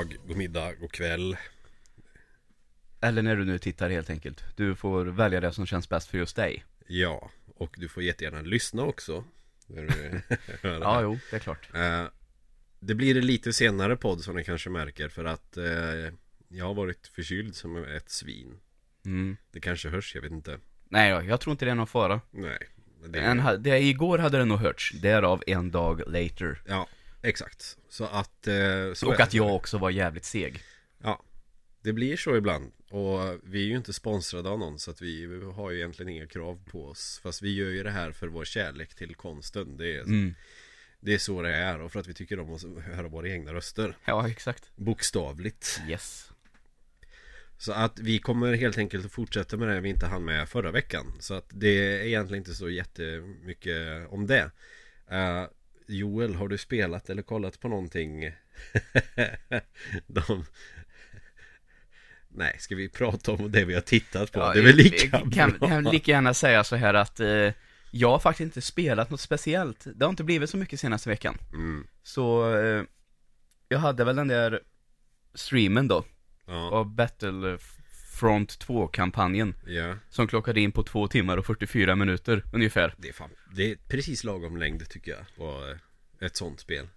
dag, god middag, god kväll. Eller när du nu tittar helt enkelt. Du får välja det som känns bäst för just dig. Ja, och du får jättegärna lyssna också. Ja, jo, det är klart. Eh, Det blir en lite senare podd som ni kanske märker för att eh, jag har varit förkyld som ett svin. Mm. Det kanske hörs, jag vet inte. Nej, jag, tror inte det är någon fara. Nej. Det, En, det, igår hade det nog hörts, därav en dag later. Ja, exakt. Så att... eh, Så Och att jag också var jävligt seg. Ja, det blir så ibland. Och vi är ju inte sponsrade av någon så att vi vi har ju egentligen inga krav på oss. Fast vi gör ju det här för vår kärlek till konsten. Det är, Mm. det är så det är och för att vi tycker om att höra våra egna röster. Ja, exakt. Bokstavligt. Yes. Så att vi kommer helt enkelt att fortsätta med det vi inte hann med förra veckan. Så att det är egentligen inte så jättemycket om det. Eh, Joel, har du spelat eller kollat på någonting? De... Nej, ska vi prata om det vi har tittat på? Ja, det är väl lika jag kan, bra? kan lika gärna säga så här att eh, jag har faktiskt inte spelat något speciellt. Det har inte blivit så mycket senaste veckan. Mm, Så eh, jag hade väl den där streamen då, ja, av Battlefront 2-kampanjen. ja, Som klockade in på 2 timmar och 44 minuter ungefär. det är fan, det är precis lagom längd tycker jag på eh, ett sånt spel.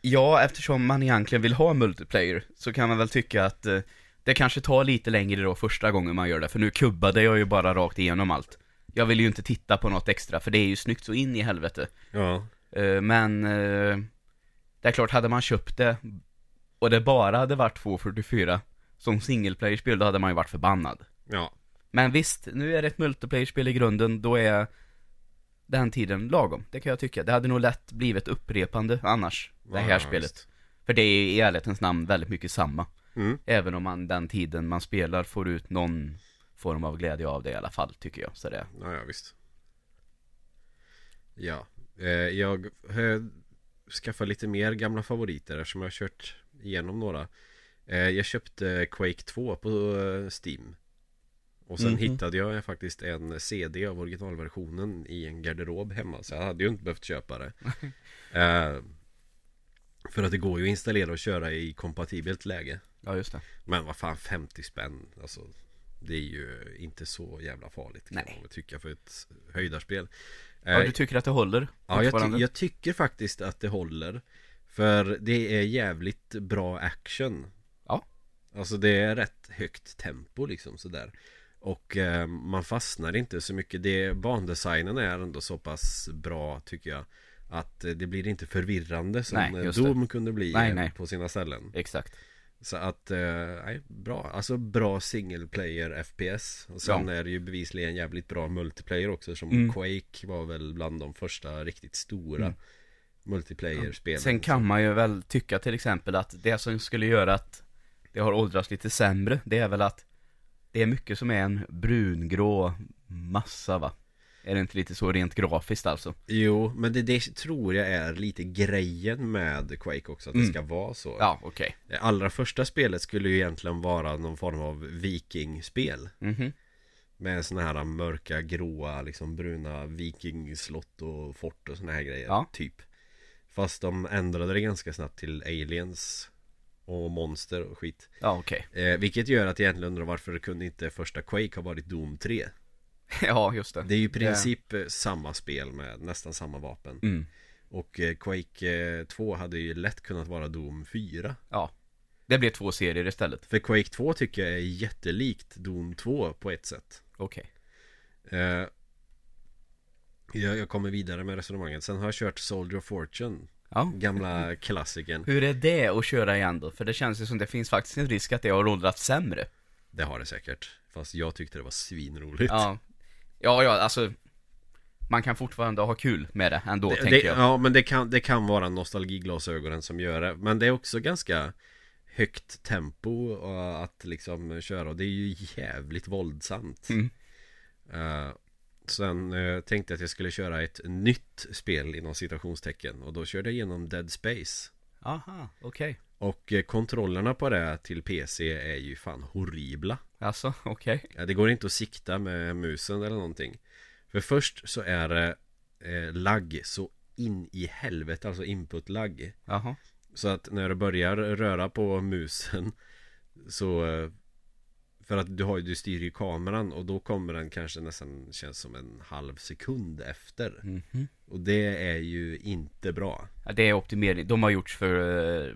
Ja, eftersom man egentligen vill ha multiplayer så kan man väl tycka att eh, det kanske tar lite längre då första gången man gör det, för nu kubbade jag ju bara rakt igenom allt. Jag vill ju inte titta på något extra, för det är ju snyggt så in i helvete. Ja, Eh, men eh, det är klart, hade man köpt det och det bara hade varit 2.44 som single player-spel, då hade man ju varit förbannad. ja, Men visst, nu är det ett multiplayer-spel i grunden, då är den tiden lagom, det kan jag tycka. Det hade nog lätt blivit upprepande annars, det här Ja, spelet. visst. För det är i ärlighetens namn väldigt mycket samma. Mm. Även om man den tiden man spelar får ut någon form av glädje av det i alla fall, tycker jag. Så det, Ja, ja visst. Ja, eh, jag har skaffat lite mer gamla favoriter eftersom jag har kört igenom några. Eh, jag köpte Quake 2 på eh, Steam. Och sen Mhm. hittade jag faktiskt en CD av originalversionen i en garderob hemma. Så jag hade ju inte behövt köpa det. eh, för att det går ju att installera och köra i kompatibelt läge. ja just det. Men vad fan 50 spänn Alltså Det är ju inte så jävla farligt kan Nej. man tycka för ett höjdarspel Ja, du tycker att det håller? ja, jag, ty- jag tycker faktiskt att det håller För det är jävligt bra action. Alltså det är rätt högt tempo liksom sådär Och eh, man fastnar inte så mycket det, Bandesignen är ändå så pass bra tycker jag Att eh, det blir inte förvirrande som Nej, eh, just det. Doom kunde bli Nej, eh, nej. på sina ställen Exakt. så att, eh, nej, bra. Alltså bra single player FPS. Och sen Ja. är det ju bevisligen jävligt bra multiplayer också. Som Mm. Quake var väl bland de första riktigt stora Mm. multiplayer-spelen. Sen kan man ju väl tycka till exempel att det som skulle göra att det har åldrats lite sämre, det är väl att det är mycket som är en brungrå massa va? Är det inte lite så rent grafiskt alltså? Jo, men det, det tror jag är lite grejen med Quake också. Att det Mm. ska vara så. Ja, okej. Det allra första spelet skulle ju egentligen vara någon form av vikingspel. Mhm. Med såna här mörka, gråa, liksom bruna vikingslott och fort och såna här grejer. Ja. Typ. Fast de ändrade det ganska snabbt till aliens och monster och skit. Ja, okej. Eh, vilket gör att jag egentligen undrar varför det kunde inte första Quake ha varit Doom 3? ja, just det. Det är ju i princip eh, samma spel med nästan samma vapen. Mm. Och eh, Quake eh, 2 hade ju lätt kunnat vara Doom 4. Ja. Det blir två serier istället. För Quake 2 tycker jag är jättelikt Doom 2 på ett sätt. Okej. Eh, jag, jag kommer vidare med resonemanget. Sen har jag kört Soldier of Fortune. Ja. Gamla klassikern. Hur är det att köra igen då? För det känns ju som det finns faktiskt en risk att det har åldrats sämre. Det har det säkert. Fast jag tyckte det var svinroligt. Ja. Ja, ja, alltså. Man kan fortfarande ha kul med det ändå, det, tänker det, jag. ja men det kan, det kan vara nostalgiglasögonen som gör det. Men det är också ganska högt tempo och att liksom köra. Och det är ju jävligt våldsamt. Mm. Eh, sen eh, tänkte jag att jag skulle köra ett nytt spel inom citationstecken. Och då körde jag igenom Dead Space. Aha, okej. Och eh, kontrollerna på det till PC är ju fan horribla. Alltså, okej. Ja, det går inte att sikta med musen eller någonting. För först så är det eh, lagg så in i helvete, alltså input-lagg. Jaha. Så att när du börjar röra på musen Så eh, För att du har du styr ju kameran och då kommer den kanske nästan känns som en halv sekund efter Mhm. Och det är ju inte bra Ja, det är optimering. De har gjorts för... eh,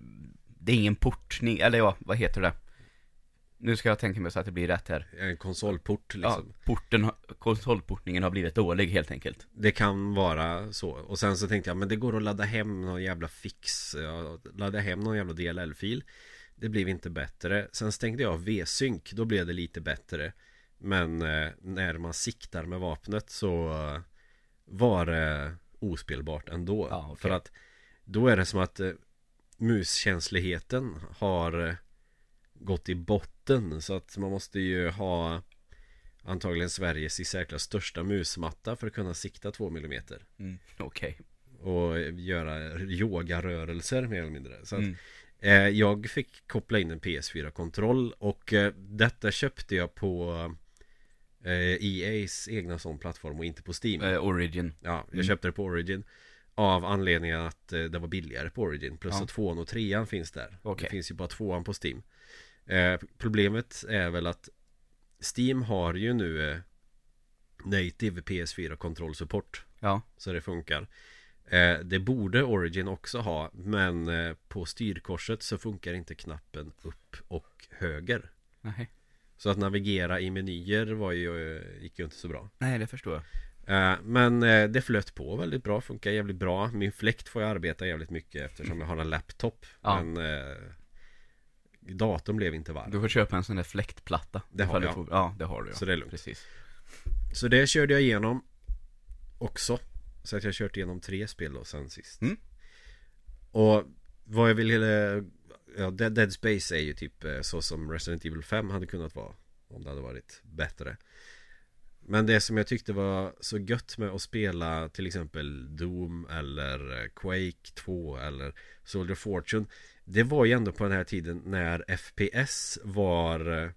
Det är ingen portning, eller ja, vad heter det? Nu ska jag tänka mig så att det blir rätt här. En konsolport Ja, liksom porten, har- konsolportningen har blivit dålig helt enkelt. Det kan vara så Och sen så tänkte jag men det går att ladda hem någon jävla fix Jag laddade hem någon jävla DLL-fil Det blev inte bättre Sen stängde jag av V-sync Då blev det lite bättre Men eh, när man siktar med vapnet så eh, Var det ospelbart ändå Ja, okej. För att Då är det som att eh, Muskänsligheten har eh, Gått i botten Så att man måste ju ha Antagligen Sveriges i särklass största musmatta för att kunna sikta 2 mm Mm, Okej. Och göra yogarörelser mer eller mindre Så att Mm. Eh, jag fick koppla in en PS4-kontroll Och eh, detta köpte jag på eh, EA's egna sån plattform och inte på Steam Eh, Origin. Ja, jag Mm. köpte det på Origin Av anledningen att det var billigare på Origin Plus Ja. att tvåan och trean finns där Okej. Det finns ju bara tvåan på Steam eh, Problemet är väl att Steam har ju nu eh, Native PS4 kontrollsupport Ja. Så det funkar Det borde Origin också ha Men eh, på styrkorset så funkar inte knappen upp och höger Nej. Så att navigera i menyer var ju, eh, gick ju inte så bra Nej, det förstår jag. Eh, Men eh, det flöt på väldigt bra, funkar jävligt bra Min fläkt får jag arbeta jävligt mycket eftersom jag har en laptop Ja. Men eh, Datorn blev inte varm Du får köpa en sån där fläktplatta. Det har jag. får- Ja, det har du ja. Så det är lugnt Precis. Så det körde jag igenom Också Så att jag kört igenom tre spel då sen sist Mm. Och vad jag ville Ja, Dead, Space är ju typ eh, så som Resident Evil 5 hade kunnat vara Om det hade varit bättre Men det som jag tyckte var så gött med att spela till exempel Doom eller eh, Quake 2 eller Soldier Fortune Det var ju ändå på den här tiden när FPS var eh,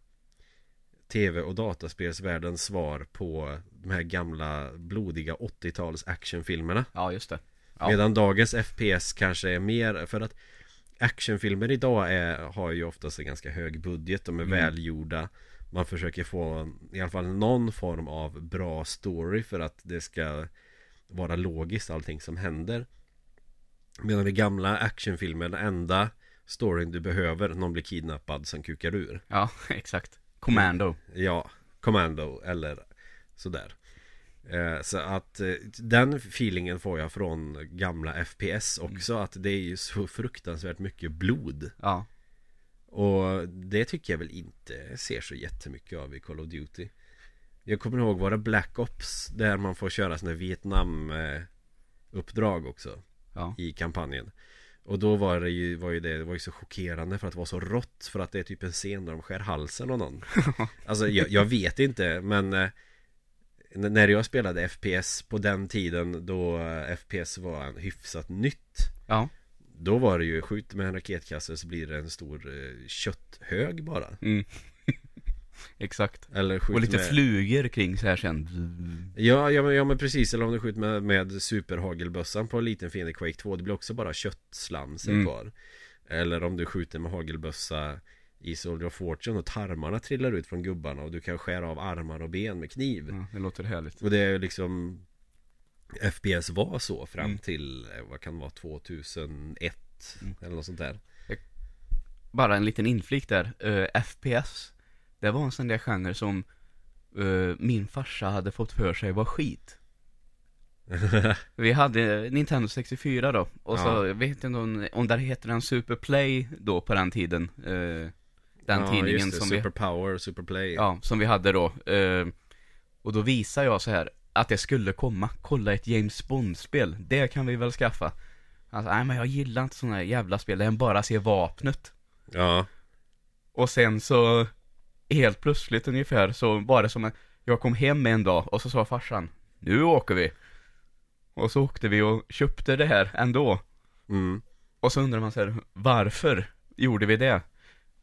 Tv och dataspelsvärldens svar på de här gamla blodiga 80-tals actionfilmerna Ja, just det. Ja. Medan dagens FPS kanske är mer för att Actionfilmer idag är, har ju oftast en ganska hög budget De är Mm. välgjorda Man försöker få i alla fall någon form av bra story för att det ska Vara logiskt allting som händer Medan i gamla actionfilmer Den enda storyn du behöver Någon blir kidnappad som kukar ur Ja, exakt. Commando. Ja, Commando eller sådär. Eh, Så att eh, den feelingen får jag från gamla FPS också Att det är ju så fruktansvärt mycket blod. Ja. Och det tycker jag väl inte ser så jättemycket av i Call of Duty. Jag kommer ihåg våra Black Ops Där man får köra sådana Vietnam eh, Uppdrag också Ja. i kampanjen. Och då var det ju, var ju det, det var ju så chockerande för att det var så rått För att det är typ en scen där de skär halsen av någon. Alltså jag, jag vet inte men eh, När jag spelade FPS på den tiden då FPS var en hyfsat nytt Ja. Då var det ju skjut med en raketkastare så blir det en stor eh, kötthög bara Mm. Exakt. Eller skjut Och lite med... flugor kring så här sen. Ja, ja, men, ja men precis, eller om du skjuter med, med superhagelbössan på en liten fiende Quake 2 Det blir också bara köttslamsen Mm. kvar Eller om du skjuter med hagelbössa i Soldier of Fortune och tarmarna trillar ut från gubbarna och du kan skära av armar och ben med kniv Ja, det låter härligt. Och det är liksom FPS var så fram Mm. till, eh, vad kan det vara, 2001 Mm. eller något sånt där Bara en liten inflik där. Eh, FPS. Det var en sån där genre som eh, min farsa hade fått för sig var skit. Vi hade Nintendo 64 då. Och så, Ja. jag vet inte om, om där heter den Superplay då på den tiden. Eh, den ja, tidningen just det, som vi Superpower, Superplay Ja, som vi hade då. Eh, och då visar jag så här att det skulle komma. Kolla ett James Bond-spel. Det kan vi väl skaffa. Alltså, nej men jag gillar inte sådana jävla spel. där jag bara ser vapnet. Ja, Och sen så, helt plötsligt ungefär, så var det som att jag kom hem en dag och så sa farsan, nu åker vi. Och så åkte vi och köpte det här ändå. mm. Och så undrar man så här, varför gjorde vi det?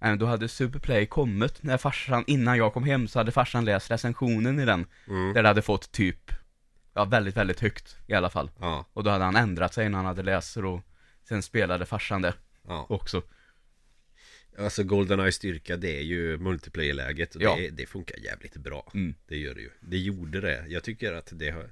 Nej, Då hade Superplay kommit när farsan, innan jag kom hem så hade farsan läst recensionen i den. Mm. Där det hade fått typ, ja väldigt, väldigt högt i alla fall. Ja, Och då hade han ändrat sig när han hade läst så då, sen spelade farsan det. Ja, också. alltså Goldeneye styrka det är ju multiplayer-läget och Ja. det, det funkar jävligt bra. Mm. Det gör det ju. Det gjorde det. Jag tycker att det har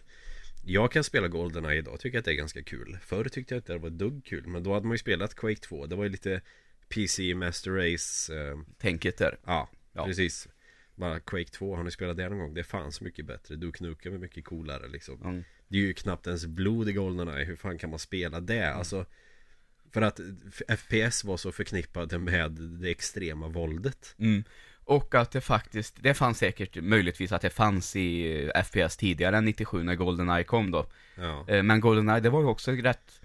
Jag kan spela Goldeneye idag, tycker att det är ganska kul. Förr tyckte jag inte det var dugg kul, men då hade man ju spelat Quake 2. Det var ju lite PC Master Race eh, Tänket där. Ja, Ja. precis Bara Quake 2, har ni spelat det någon gång? Det är fan så mycket bättre Duke Nukem är mycket coolare liksom Mm. Det är ju knappt ens blod i Goldeneye Hur fan kan man spela det? Alltså För att FPS var så förknippade med det extrema våldet Mm. Och att det faktiskt, det fanns säkert möjligtvis att det fanns i eh, FPS tidigare än 97 när Goldeneye kom då. Ja, Eh, Men Goldeneye, det var ju också rätt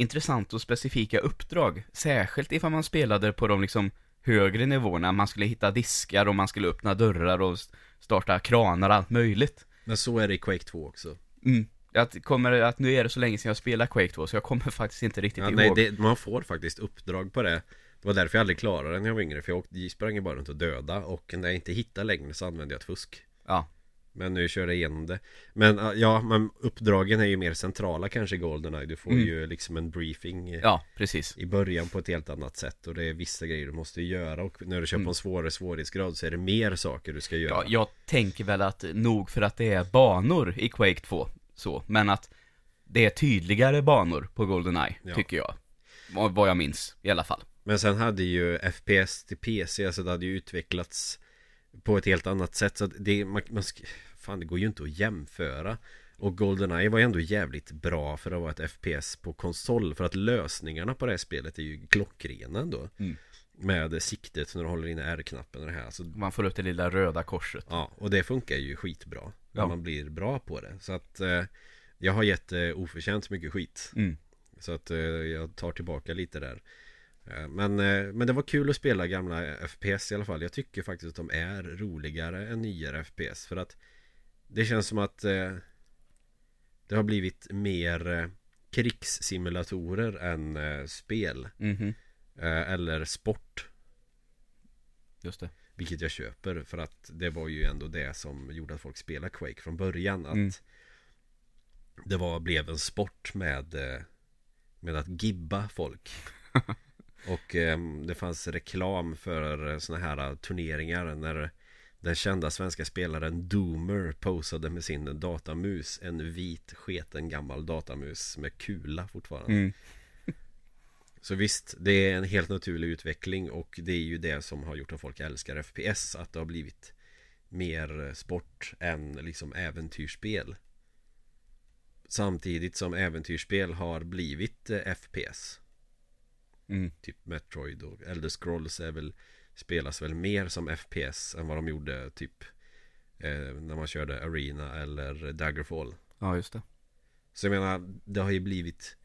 intressant och specifika uppdrag. Särskilt ifall man spelade på de liksom högre nivåerna. Man skulle hitta diskar och man skulle öppna dörrar och starta kranar och allt möjligt. men så är det i Quake 2 också Mm. Att, kommer, att nu är det så länge sedan jag spelade Quake 2 så jag kommer faktiskt inte riktigt ja, ihåg. nej, det, Man får faktiskt uppdrag på det Det var därför jag aldrig klarade det när jag var yngre För jag åkte, sprang ju bara runt och döda Och när jag inte hittade längre så använde jag ett fusk Ja. Men nu kör jag igenom det Men äh, ja, men uppdragen är ju mer centrala kanske i Goldeneye Du får Mm. ju liksom en briefing Ja, precis. i början på ett helt annat sätt Och det är vissa grejer du måste göra Och när du kör på Mm. en svårare svårighetsgrad så är det mer saker du ska göra Ja, jag tänker väl att nog för att det är banor i Quake 2 så, men att det är tydligare banor på Goldeneye, Ja. tycker jag. Vad vad jag minns, i alla fall. Men sen hade ju FPS till PC Alltså det hade ju utvecklats På ett helt annat sätt. Så att det, man, man, Fan det går ju inte att jämföra. Och Goldeneye var ju ändå jävligt bra för att vara ett FPS på konsol. För att lösningarna på det här spelet är ju klockrena ändå. Mm. Med siktet när du håller inne R-knappen och det här. Alltså, Man får upp det lilla röda korset. Ja, och det funkar ju skitbra. När Ja. man blir bra på det. Så att eh, Jag har gett eh, oförtjänt mycket skit. Mm. Så att eh, jag tar tillbaka lite där men, eh, men det var kul att spela gamla FPS i alla fall. Jag tycker faktiskt att de är roligare än nyare FPS För att Det känns som att eh, Det har blivit mer eh, Krigssimulatorer än eh, spel. Mhm, eh, Eller sport. Just det. Vilket jag köper för att det var ju ändå det som gjorde att folk spelade Quake från början att Mm. Det var, blev en sport med eh, Med att gibba folk Och ehm, det fanns reklam för såna här turneringar när Den kända svenska spelaren Doomer posade med sin datamus En vit sketen gammal datamus med kula fortfarande. Mm. så visst, det är en helt naturlig utveckling och det är ju det som har gjort att folk älskar FPS Att det har blivit mer sport än liksom äventyrsspel. Samtidigt som äventyrsspel har blivit eh, FPS Mm. Typ Metroid och Elder Scrolls är väl Spelas väl mer som FPS än vad de gjorde typ eh, När man körde Arena eller Daggerfall Ja, just det. så jag menar, det har ju blivit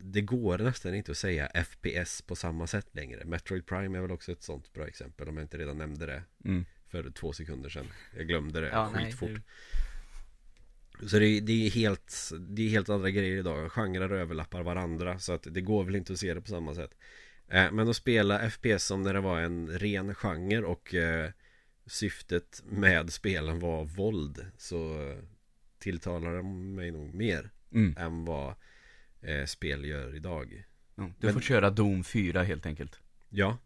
Det går nästan inte att säga FPS på samma sätt längre Metroid Prime är väl också ett sånt bra exempel om jag inte redan nämnde det Mm. För två sekunder sedan Jag glömde det Ja, nej, skitfort det- Så det, är- det är helt Det är helt andra grejer idag Genrer överlappar varandra Så att det går väl inte att se det på samma sätt eh, Men att spela FPS som när det var en ren genre och eh, Syftet med spelen var våld Så tilltalar de mig nog mer Mm. än vad eh, spel gör idag Ja, du Men- får köra Doom 4 helt enkelt. Ja,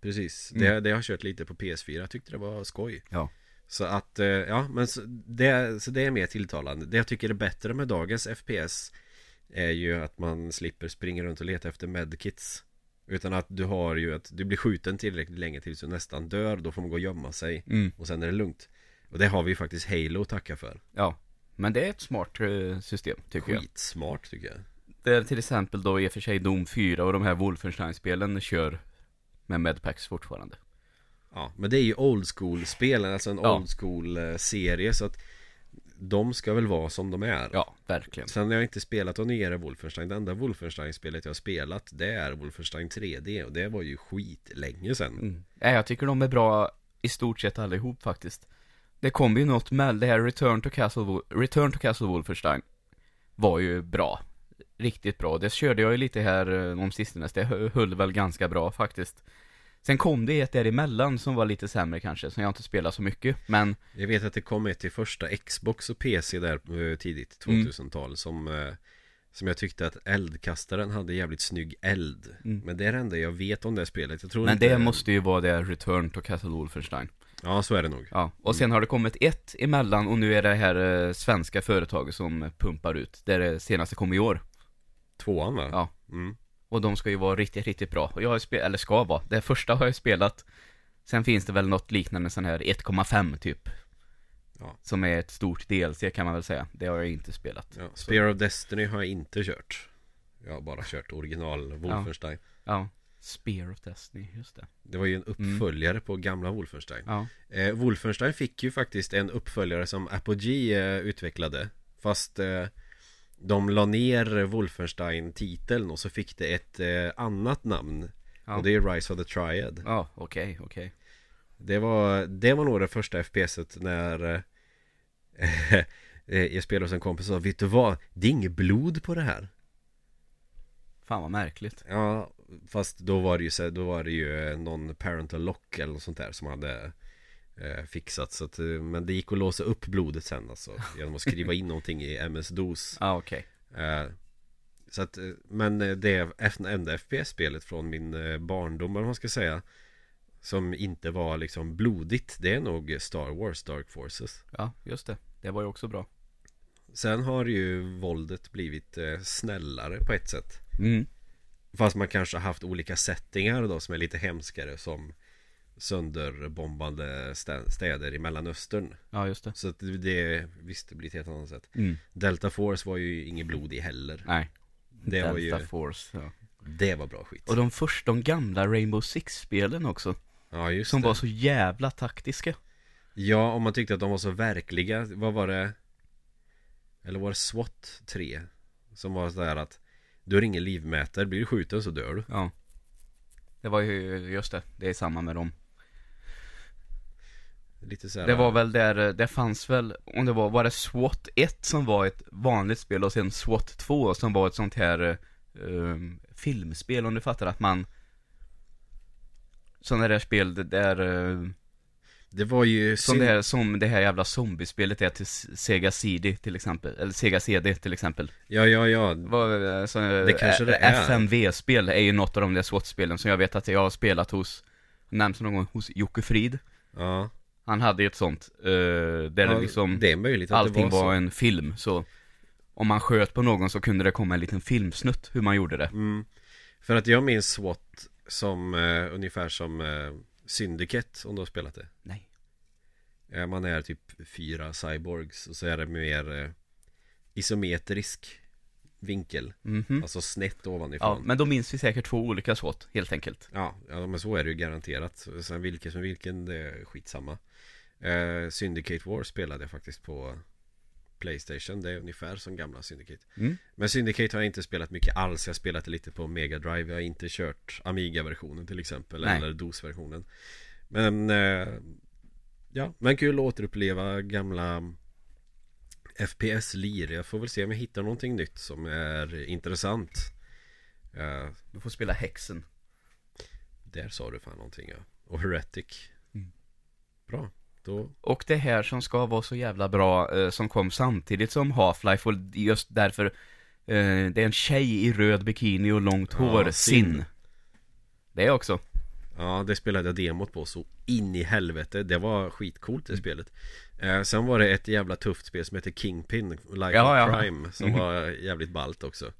precis Mm. det, det har jag kört lite på PS4 Jag tyckte det var skoj Ja. Så att, eh, ja men så det, så det är mer tilltalande Det jag tycker är bättre med dagens FPS Är ju att man slipper springa runt och leta efter medkits Utan att du har ju att du blir skjuten tillräckligt länge tills du nästan dör Då får man gå och gömma sig Mm. Och sen är det lugnt Och det har vi ju faktiskt Halo att tacka för Ja. Men det är ett smart eh, system, tycker jag. Skitsmart tycker jag Det är till exempel då i och för sig Doom 4 och de här Wolfenstein-spelen kör med medpacks fortfarande. Ja, men det är ju old school-spelen, alltså en Ja. old school-serie så att De ska väl vara som de är Ja, verkligen. Sen har jag inte spelat av nyare Wolfenstein Det enda Wolfenstein-spelet jag har spelat Det är Wolfenstein 3D och det var ju skit länge sedan Mm. Ja, jag tycker de är bra i stort sett allihop faktiskt. Det kom ju något med det här Return to Castle, Return to Castle Wolfenstein var ju bra. Riktigt bra. Det körde jag ju lite här eh, om sistone. Det hö- höll väl ganska bra faktiskt. Sen kom det ett däremellan som var lite sämre kanske, som jag inte spelade så mycket. Men, Jag vet att det kom ett till första Xbox och PC där eh, tidigt Mm. 2000-tal som eh, Som jag tyckte att eldkastaren hade jävligt snygg eld Mm. Men det är det enda jag vet om det spelet Jag tror Men inte... det måste ju vara det Return to Castle Wolfenstein. Ja, så är det nog Ja, och sen har det kommit ett emellan och nu är det här eh, svenska företaget som pumpar ut. Det är det senaste kom i år. Tvåan va? Ja. mm. Och de ska ju vara riktigt, riktigt bra. Och jag har ju spelat, eller ska vara. Det första har jag spelat. Sen finns det väl något liknande sån här 1,5 typ. Ja. Som är ett stort DLC kan man väl säga. Det har jag inte spelat. ja. Spear of Destiny har jag inte kört Jag har bara kört original Wolfenstein Ja. Spear of Destiny, just det. Det var ju en uppföljare på gamla Wolfenstein Ja. eh, Wolfenstein fick ju faktiskt en uppföljare som Apogee eh, utvecklade Fast eh, de la ner Wolfenstein-titeln och så fick det ett eh, annat namn Ja. Och det är Rise of the Triad Ja, okej, okej. Det var, det var nog det första FPSet när eh, eh, Jag spelade hos en kompis och sa Vet du vad? Det är inget blod på det här Fan vad märkligt. Ja, fast då var det ju, då var det ju eh, någon parental lock eller något sånt där som hade eh, fixat så att, eh, Men det gick att låsa upp blodet sen alltså Genom att skriva in någonting i MS-DOS Ja, okej. eh, Så att, eh, men eh, det enda FPS-spelet från min barndom vad man ska säga Som inte var liksom blodigt Det är nog Star Wars Dark Forces Ja, just det. Det var ju också bra. Sen har ju våldet blivit snällare på ett sätt Mm. Fast man kanske har haft olika settingar då som är lite hemskare som Sönderbombande stä- städer i Mellanöstern Ja, just det. Så att det, visst det blir ett helt annat sätt Mm. Delta Force var ju inget blod i heller Nej. Det var ju Delta Force, ja. Det var bra skit Och de första, de gamla Rainbow Six-spelen också. Ja just Som det var så jävla taktiska. Ja om man tyckte att de var så verkliga Vad var det? Eller var det SWAT 3? Som var sådär att Du har ingen livmätare, blir du skjuten så dör du Ja. Det var ju, just det, det är samma med dem. Lite såhär Det var väl där, eh, det fanns väl, om det var, var det SWAT 1 som var ett vanligt spel och sen SWAT 2 som var ett sånt här eh, um, filmspel om du fattar att man Sådana där spel där, uh, Det var ju som, det här, som det här jävla zombiespelet är till Sega CD till exempel, eller Sega CD till exempel. Ja ja ja. Vad, eh, så, Det kanske det eh, är. FMV-spel är ju något av de där SWAT-spelen som jag vet att jag har spelat hos Nämns någon gång hos Jocke Frid. Ja Han hade ett sånt, eh, där Ja, det liksom Det är möjligt att Allting det var, var, en film, så Om man sköt på någon så kunde det komma en liten filmsnutt hur man gjorde det. Mm. För att jag minns SWAT som eh, ungefär som eh, Syndicate om du har spelat det. Nej. Eh, Man är typ fyra cyborgs och så är det mer isometrisk vinkel. Mhm. Alltså snett Ja, ovanifrån men då minns vi säkert två olika SWAT, helt enkelt. Ja, ja men så är det ju garanterat. Sen vilken som vilken, det är skitsamma. Eh, Syndicate War spelade jag faktiskt på Playstation. Det är ungefär som gamla Syndicate. Mm. Men Syndicate har jag inte spelat mycket alls. Jag har spelat det lite på Mega Drive. Jag har inte kört Amiga-versionen till exempel Nej. Eller DOS-versionen. Men eh, Ja, men kul att återuppleva gamla FPS-lir Jag får väl se om jag hittar någonting nytt som är intressant. Eh, Du får spela häxen. där sa du fan någonting ja. Och Heretic. Mm. Bra. Då Och det här som ska vara så jävla bra, eh, som kom samtidigt som Half-Life och just därför eh, Det är en tjej i röd bikini och långt Ja, hår, Sin. Sin Det också Ja det spelade jag demot på så in i helvete Det var skitcoolt Mm. det spelet eh, Sen var det ett jävla tufft spel som heter Kingpin Life Ja, of ja. Crime Som Mhm. var jävligt ballt också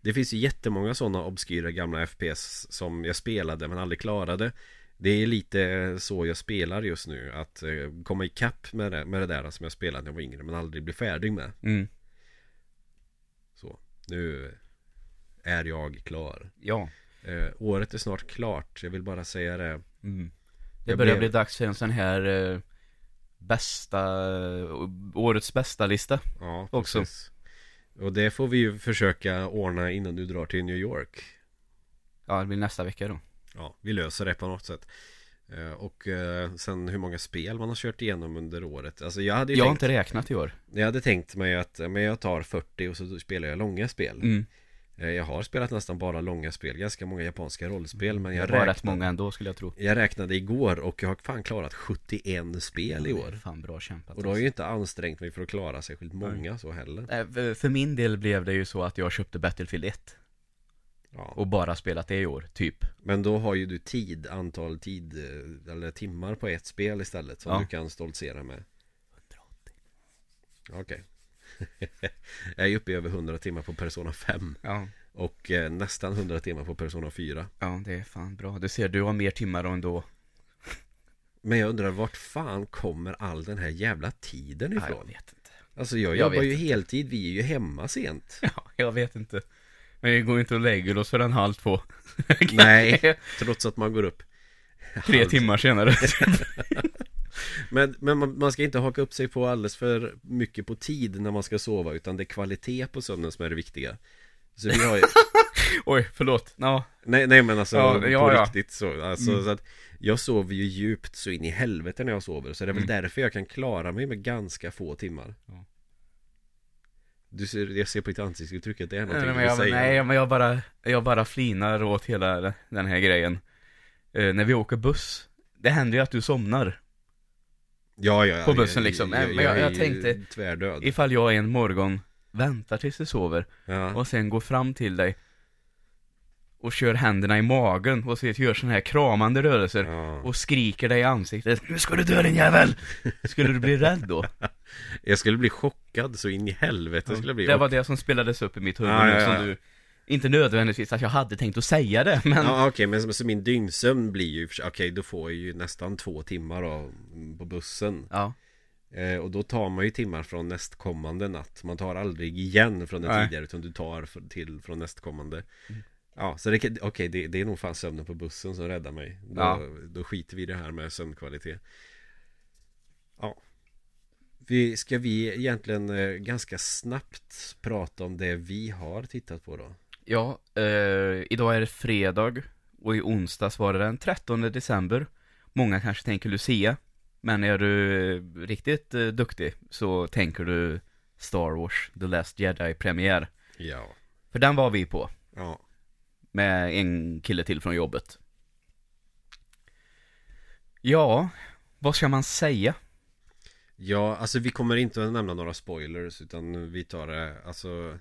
Det finns ju jättemånga sådana obskyra gamla FPS Som jag spelade men aldrig klarade Det är lite så jag spelar just nu Att eh, komma ikapp med det, med det där som jag spelade när jag var yngre Men aldrig bli färdig med mm. Så Nu är jag klar Ja eh, Året är snart klart Jag vill bara säga det mm. Det börjar blev- bli dags för en sån här eh, Bästa, årets bästa lista Ja, Också. precis. Och det får vi ju försöka ordna innan du drar till New York Ja, det blir nästa vecka då Ja, vi löser det på något sätt Eh, Och eh, sen hur många spel man har kört igenom under året Alltså jag hade Jag har tänkt, inte räknat i år Jag hade tänkt mig att eh, men jag tar 40 och så spelar jag långa spel mm. Eh, Jag har spelat nästan bara långa spel, ganska många japanska rollspel men Det jag var rätt räknade, många ändå skulle jag tro. jag räknade igår och jag har fan klarat 71 spel i år. Fan bra kämpat. Och då har jag ju inte ansträngt mig för att klara särskilt många så heller. Eh, för- min del blev det ju så att jag köpte Battlefield 1 Ja. och bara spelat det i år, typ. Men då har ju du tid, antal tid eh, eller timmar på ett spel istället som Ja. du kan stoltsera med. Okej. Jag är uppe i över 100 timmar på Persona 5 Ja. och eh, nästan 100 timmar på Persona 4. Ja, det är fan bra. Du ser, du har mer timmar ändå. Men jag undrar vart fan kommer all den här jävla tiden Ja, jag ifrån? vet inte. Alltså jag Jag jobbar ju inte. heltid, vi är ju hemma sent. Ja, jag vet inte. Men vi går inte och lägger oss förrän halv två. Nej, trots att man går upp. Tre halv- timmar senare. Men, men man, man ska inte haka upp sig på alldeles för mycket på tid när man ska sova utan det är kvalitet på sömnen som är det viktiga. Så vi har ju, Oj, förlåt. Ja, nej, nej men alltså Ja, på ja, riktigt så, alltså, Mm. så att Jag sover ju djupt så in i helvete när jag sover så det är väl Mm. därför jag kan klara mig med ganska få timmar Ja. Du ser, jag ser på ditt ansiktsuttryck att det är någonting nej, du men vill jag, säga nej, men jag bara, jag bara flinar åt hela den här grejen. Eh, när vi åker buss, det händer ju att du somnar. Ja, ja, ja, på bussen jag- liksom. jag, Nej, men jag- jag tänkte- Tvärdöd Ifall jag en morgon väntar tills du sover ja. och sen går fram till dig och kör händerna i magen och så gör sådana här kramande rörelser Ja. och skriker dig i ansiktet Nu ska du dö din jävel! Skulle du bli rädd då? Jag skulle bli chockad så in i helvete skulle jag bli Det var det som spelades upp i mitt huvud Ja, ja, ja. som du Inte nödvändigtvis att jag hade tänkt att säga det, men Ja okej men så, så min dygnsömn blir ju Okej då får jag ju nästan två timmar då, mm, på bussen Ja, eh, Och då tar man ju timmar från nästkommande natt Man tar aldrig igen från den Nej. tidigare utan du tar för, till från nästkommande Mm. Ja så det okej det, det är nog fan sömnen på bussen som räddar mig Då, Ja. då skiter vi i det här med sömnkvalitet Ja vi, Ska vi egentligen eh, ganska snabbt prata om det vi har tittat på då? Ja eh, idag är det fredag och i onsdags var det den 13 december. Många kanske tänker Lucia Men är du riktigt eh, duktig så tänker du Star Wars The Last Jedi premiär. Ja. För den var vi på. Ja. Med en kille till från jobbet. Ja, vad ska man säga? Ja, alltså vi kommer inte att nämna några spoilers utan vi tar det, alltså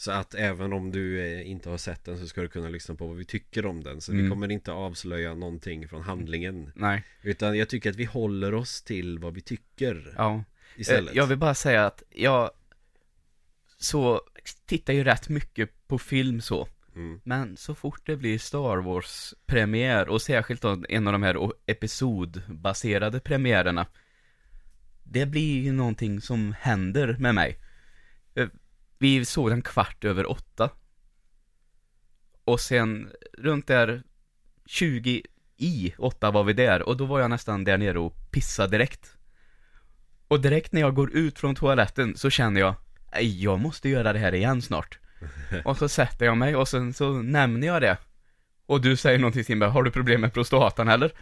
Så att även om du eh, inte har sett den så ska du kunna lyssna på vad vi tycker om den. Så vi Mm. kommer inte avslöja någonting från handlingen. Nej, Utan jag tycker att vi håller oss till vad vi tycker ja. istället. Eh, Jag vill bara säga att jag så tittar ju rätt mycket på film så. Mm. Men så fort det blir Star Wars premiär och särskilt då en av de här episodbaserade premiärerna Det blir ju någonting som händer med mig. Eh, Vi såg den kvart över åtta. Och sen runt där 20 i åtta var vi där och då var jag nästan där nere och pissade direkt. Och direkt när jag går ut från toaletten så känner jag "Nej, Jag måste göra det här igen snart. Och så sätter jag mig och sen så nämner jag det. Och du säger någonting till mig, har du problem med prostatan eller?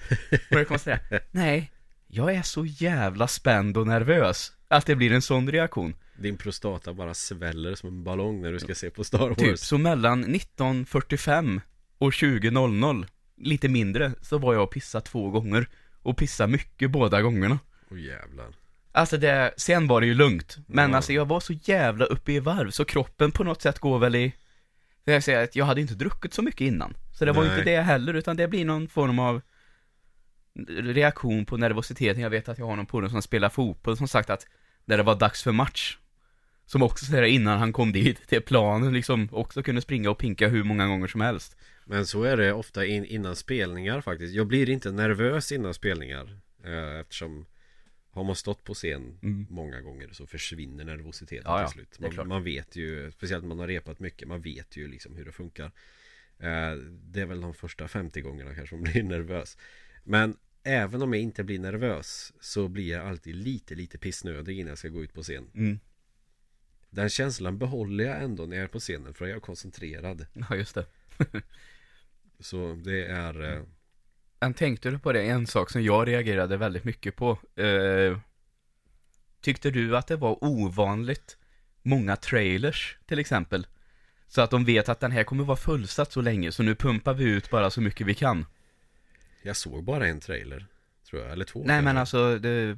Och jag kommer säga, nej Jag är så jävla spänd och nervös Att det blir en sån reaktion Din prostata bara sväller som en ballong när du ska se på Star Wars. Typ, så mellan 1945 och 2000 Lite mindre, så var jag och pissade två gånger. Och pissade mycket båda gångerna. Åh jävlar. Alltså det, sen var det ju lugnt. Men Ja. alltså jag var så jävla uppe i varv så kroppen på något sätt går väl i Det jag säger att jag hade inte druckit så mycket innan. Så det var Nej. inte det heller utan det blir någon form av Reaktion på nervositeten. Jag vet att jag har någon polare som spelar fotboll som sagt att När det var dags för match Som också säger innan han kom dit till planen liksom Också kunde springa och pinka hur många gånger som helst. Men så är det ofta in, innan spelningar faktiskt. Jag blir inte nervös innan spelningar eh, Eftersom Har man stått på scen Mm. många gånger så försvinner nervositeten Ja, ja, till slut. man, man vet ju, speciellt när man har repat mycket Man vet ju liksom hur det funkar. Eh, Det är väl de första 50 gångerna kanske man blir nervös. Men Även om jag inte blir nervös Så blir jag alltid lite, lite pissnödig innan jag ska gå ut på scen. Mm. Den känslan behåller jag ändå när jag är på scenen för jag är koncentrerad Ja just det Så det är eh, Men tänkte du på det, en sak som jag reagerade väldigt mycket på eh, Tyckte du att det var ovanligt många trailers till exempel? Så att de vet att den här kommer vara fullsatt så länge, så nu pumpar vi ut bara så mycket vi kan. Jag såg bara en trailer Tror jag, eller två Nej men alltså, det,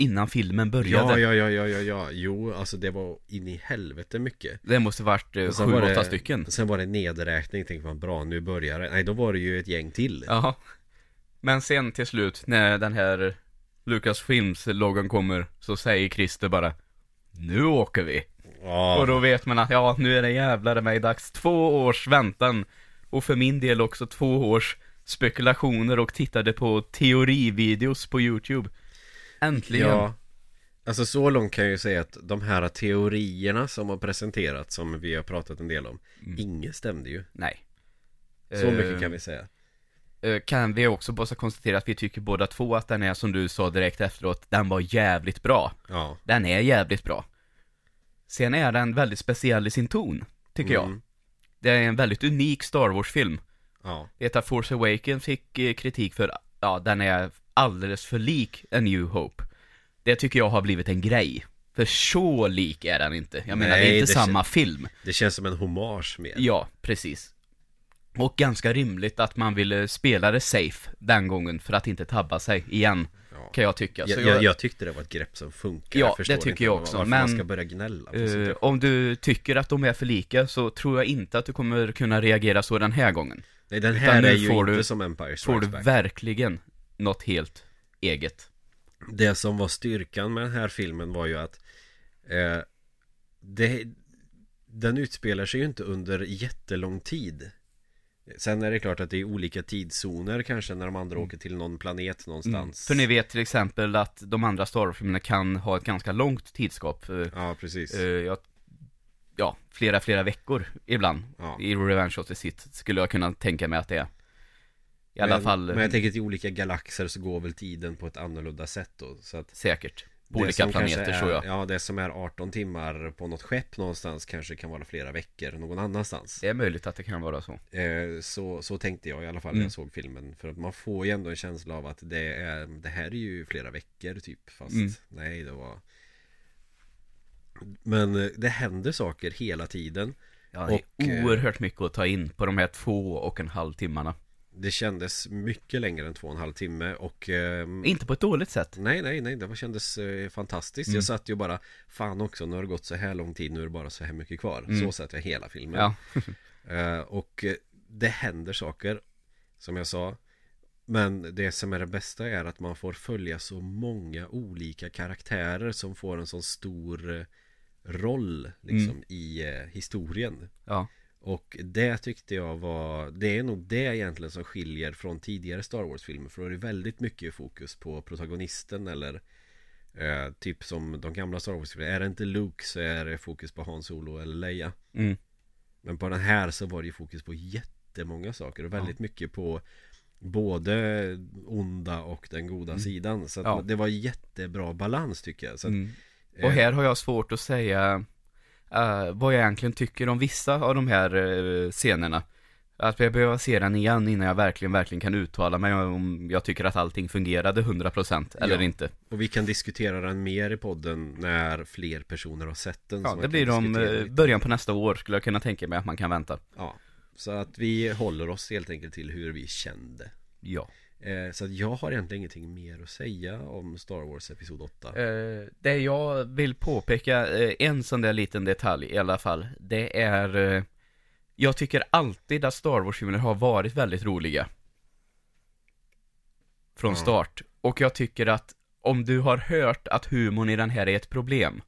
innan filmen Ja, började. ja, ja, ja, ja, ja, jo, alltså det var in i helvete mycket Det måste varit eh, sju, var det- åtta stycken. Sen var det nedräkning, tänkte man bra, nu börjar det Nej, då var det ju ett gäng till Jaha. Men sen till slut, när den här Lucas Films logon kommer, så säger Christer bara Nu åker vi! Ja, Och då vet man att ja, nu är det jävlar mig dags. Två års väntan. Och för min del också två års spekulationer och tittade på teorivideos på YouTube. Äntligen. Ja Alltså så långt kan jag ju säga att de här teorierna som har presenterats som vi har pratat en del om Inget stämde ju Nej. Så Eh, mycket kan vi säga eh, Kan vi också bara konstatera att vi tycker båda två att den är som du sa direkt efteråt, den var jävligt bra. Ja Den är jävligt bra. Sen är den väldigt speciell i sin ton, tycker jag. Mm. Det är en väldigt unik Star Wars-film. Ja Vet att Force Awakens fick eh, kritik för, ja, den är alldeles för lik A New Hope. Det tycker jag har blivit en grej. För så lik är den inte. Jag menar, det Nej, är inte det samma film. Det känns som en hommage mer Ja, precis. Och ganska rimligt att man ville spela det safe den gången för att inte tabba sig igen, Ja. kan jag tycka. Jag, jag, jag tyckte det var ett grepp som funkar Ja, jag det tycker jag också, men- man ska börja gnälla där. om du tycker att de är för lika så tror jag inte att du kommer kunna reagera så den här gången. Nej den utan här nu är ju får inte du- som Empire Får Strikes du Back verkligen något helt eget. Det som var styrkan med den här filmen var ju att eh, det, Den utspelar sig ju inte under jättelång tid Sen är det klart att det är olika tidszoner kanske när de andra åker till någon planet någonstans För ni vet till exempel att de andra Star Wars-filmerna kan ha ett ganska långt tidskap. eh, Ja precis eh, jag, ja, flera, flera veckor ibland. Ja. I Revenge of the Sith skulle jag kunna tänka mig att det är. I alla men, fall, Men jag tänker att i olika galaxer så går väl tiden på ett annorlunda sätt då Så att säkert. På olika planeter är, tror jag. Ja det som är 18 timmar på något skepp någonstans kanske kan vara flera veckor någon annanstans Det är möjligt att det kan vara så. Eh, så, så tänkte jag i alla fall när Mm. jag såg filmen För att man får ju ändå en känsla av att det är Det här är ju flera veckor typ Fast Mm. nej det var Men eh, det händer saker hela tiden Ja, det är Och, eh, oerhört mycket att ta in på de här två och en halv timmarna. Det kändes mycket längre än två och en halv timme och ehm, Inte på ett dåligt sätt. Nej nej nej det var, kändes eh, fantastiskt Mm. Jag satt ju bara Fan också nu har det gått så här lång tid Nu är det bara så här mycket kvar Mm. Så satt jag hela filmen Ja. Eh, Och eh, det händer saker Som jag sa Men det som är det bästa är att man får följa så många olika karaktärer Som får en sån stor eh, roll liksom Mm. i eh, historien Ja. Och det tyckte jag var Det är nog det egentligen som skiljer från tidigare Star Wars-filmer För då är det väldigt mycket fokus på protagonisten eller eh, Typ som de gamla Star Wars-filmerna Är det inte Luke så är det fokus på Han Solo eller Leia Mm. Men på den här så var det ju fokus på jättemånga saker och väldigt mycket på Både onda och den goda sidan Så att Mm. Ja. det var jättebra balans tycker jag så att, Mm. eh, Och här har jag svårt att säga eh, vad jag egentligen tycker om vissa av de här eh, scenerna. Att jag behöver se den igen innan jag verkligen, verkligen kan uttala mig om jag tycker att allting fungerade 100% eller Ja. inte. Och vi kan diskutera den mer i podden när fler personer har sett den Ja, det blir om diskutera eh, början på nästa år skulle jag kunna tänka mig att man kan vänta. Ja, så att vi håller oss helt enkelt till hur vi kände Ja. Eh, Så att jag har egentligen ingenting mer att säga om Star Wars Episod 8 Eh, det jag vill påpeka, eh, en sån där liten detalj i alla fall, det är eh, Jag tycker alltid att Star Wars-filmer har varit väldigt roliga. Från Ja. start. Och jag tycker att om du har hört att humorn i den här är ett problem,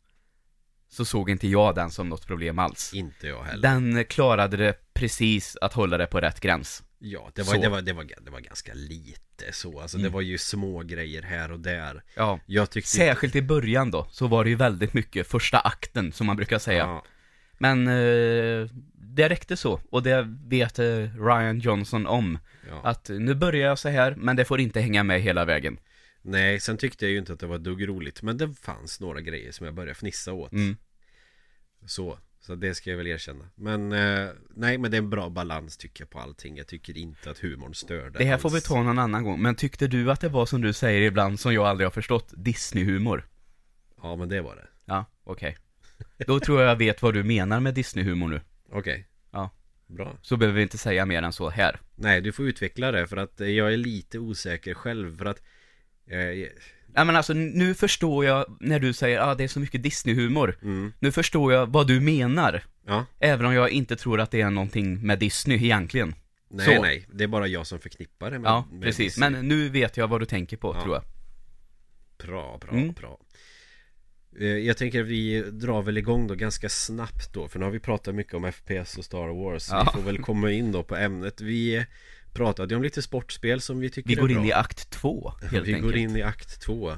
så såg inte jag den som något problem alls. Inte jag heller Den klarade det precis att hålla det på rätt gräns. Ja, det var, Så. det, var, det, var, det var ganska lite så Alltså det Mm. var ju små grejer här och där Ja. Jag tyckte Särskilt i början då, så var det ju väldigt mycket första akten, som man brukar säga. Ja, Men eh, det räckte så, och det vet eh, Ryan Johnson om. ja. Att nu börjar jag så här, men det får inte hänga med hela vägen. Nej, sen tyckte jag ju inte att det var dugg roligt Men det fanns några grejer som jag började fnissa åt Mm. Så, så det ska jag väl erkänna Men eh, nej men det är en bra balans tycker jag på allting Jag tycker inte att humorn störde Det här får alls. vi ta någon annan gång, men tyckte du att det var som du säger ibland, som jag aldrig har förstått, Disney-humor? Ja men det var det Ja, okej. Då tror jag jag vet vad du menar med Disney-humor nu. Okej. Ja. Bra. Så behöver vi inte säga mer än så här. Nej, du får utveckla det för att jag är lite osäker själv för att eh, Ja men alltså nu förstår jag när du säger ah, det är så mycket Disney-humor. mm, Nu förstår jag vad du menar. Ja, Även om jag inte tror att det är någonting med Disney egentligen. nej Så. nej, det är bara jag som förknippar det med Ja, med precis. Disney. Men nu vet jag vad du tänker på, Ja. tror jag. Bra, bra, Mm. bra Eh, Jag tänker att vi drar väl igång då ganska snabbt då För nu har vi pratat mycket om FPS och Star Wars Ja. Vi får väl komma in då på ämnet Vi pratade om lite sportspel som vi tycker Vi är går bra. in i akt två, helt Vi enkelt. går in i akt två.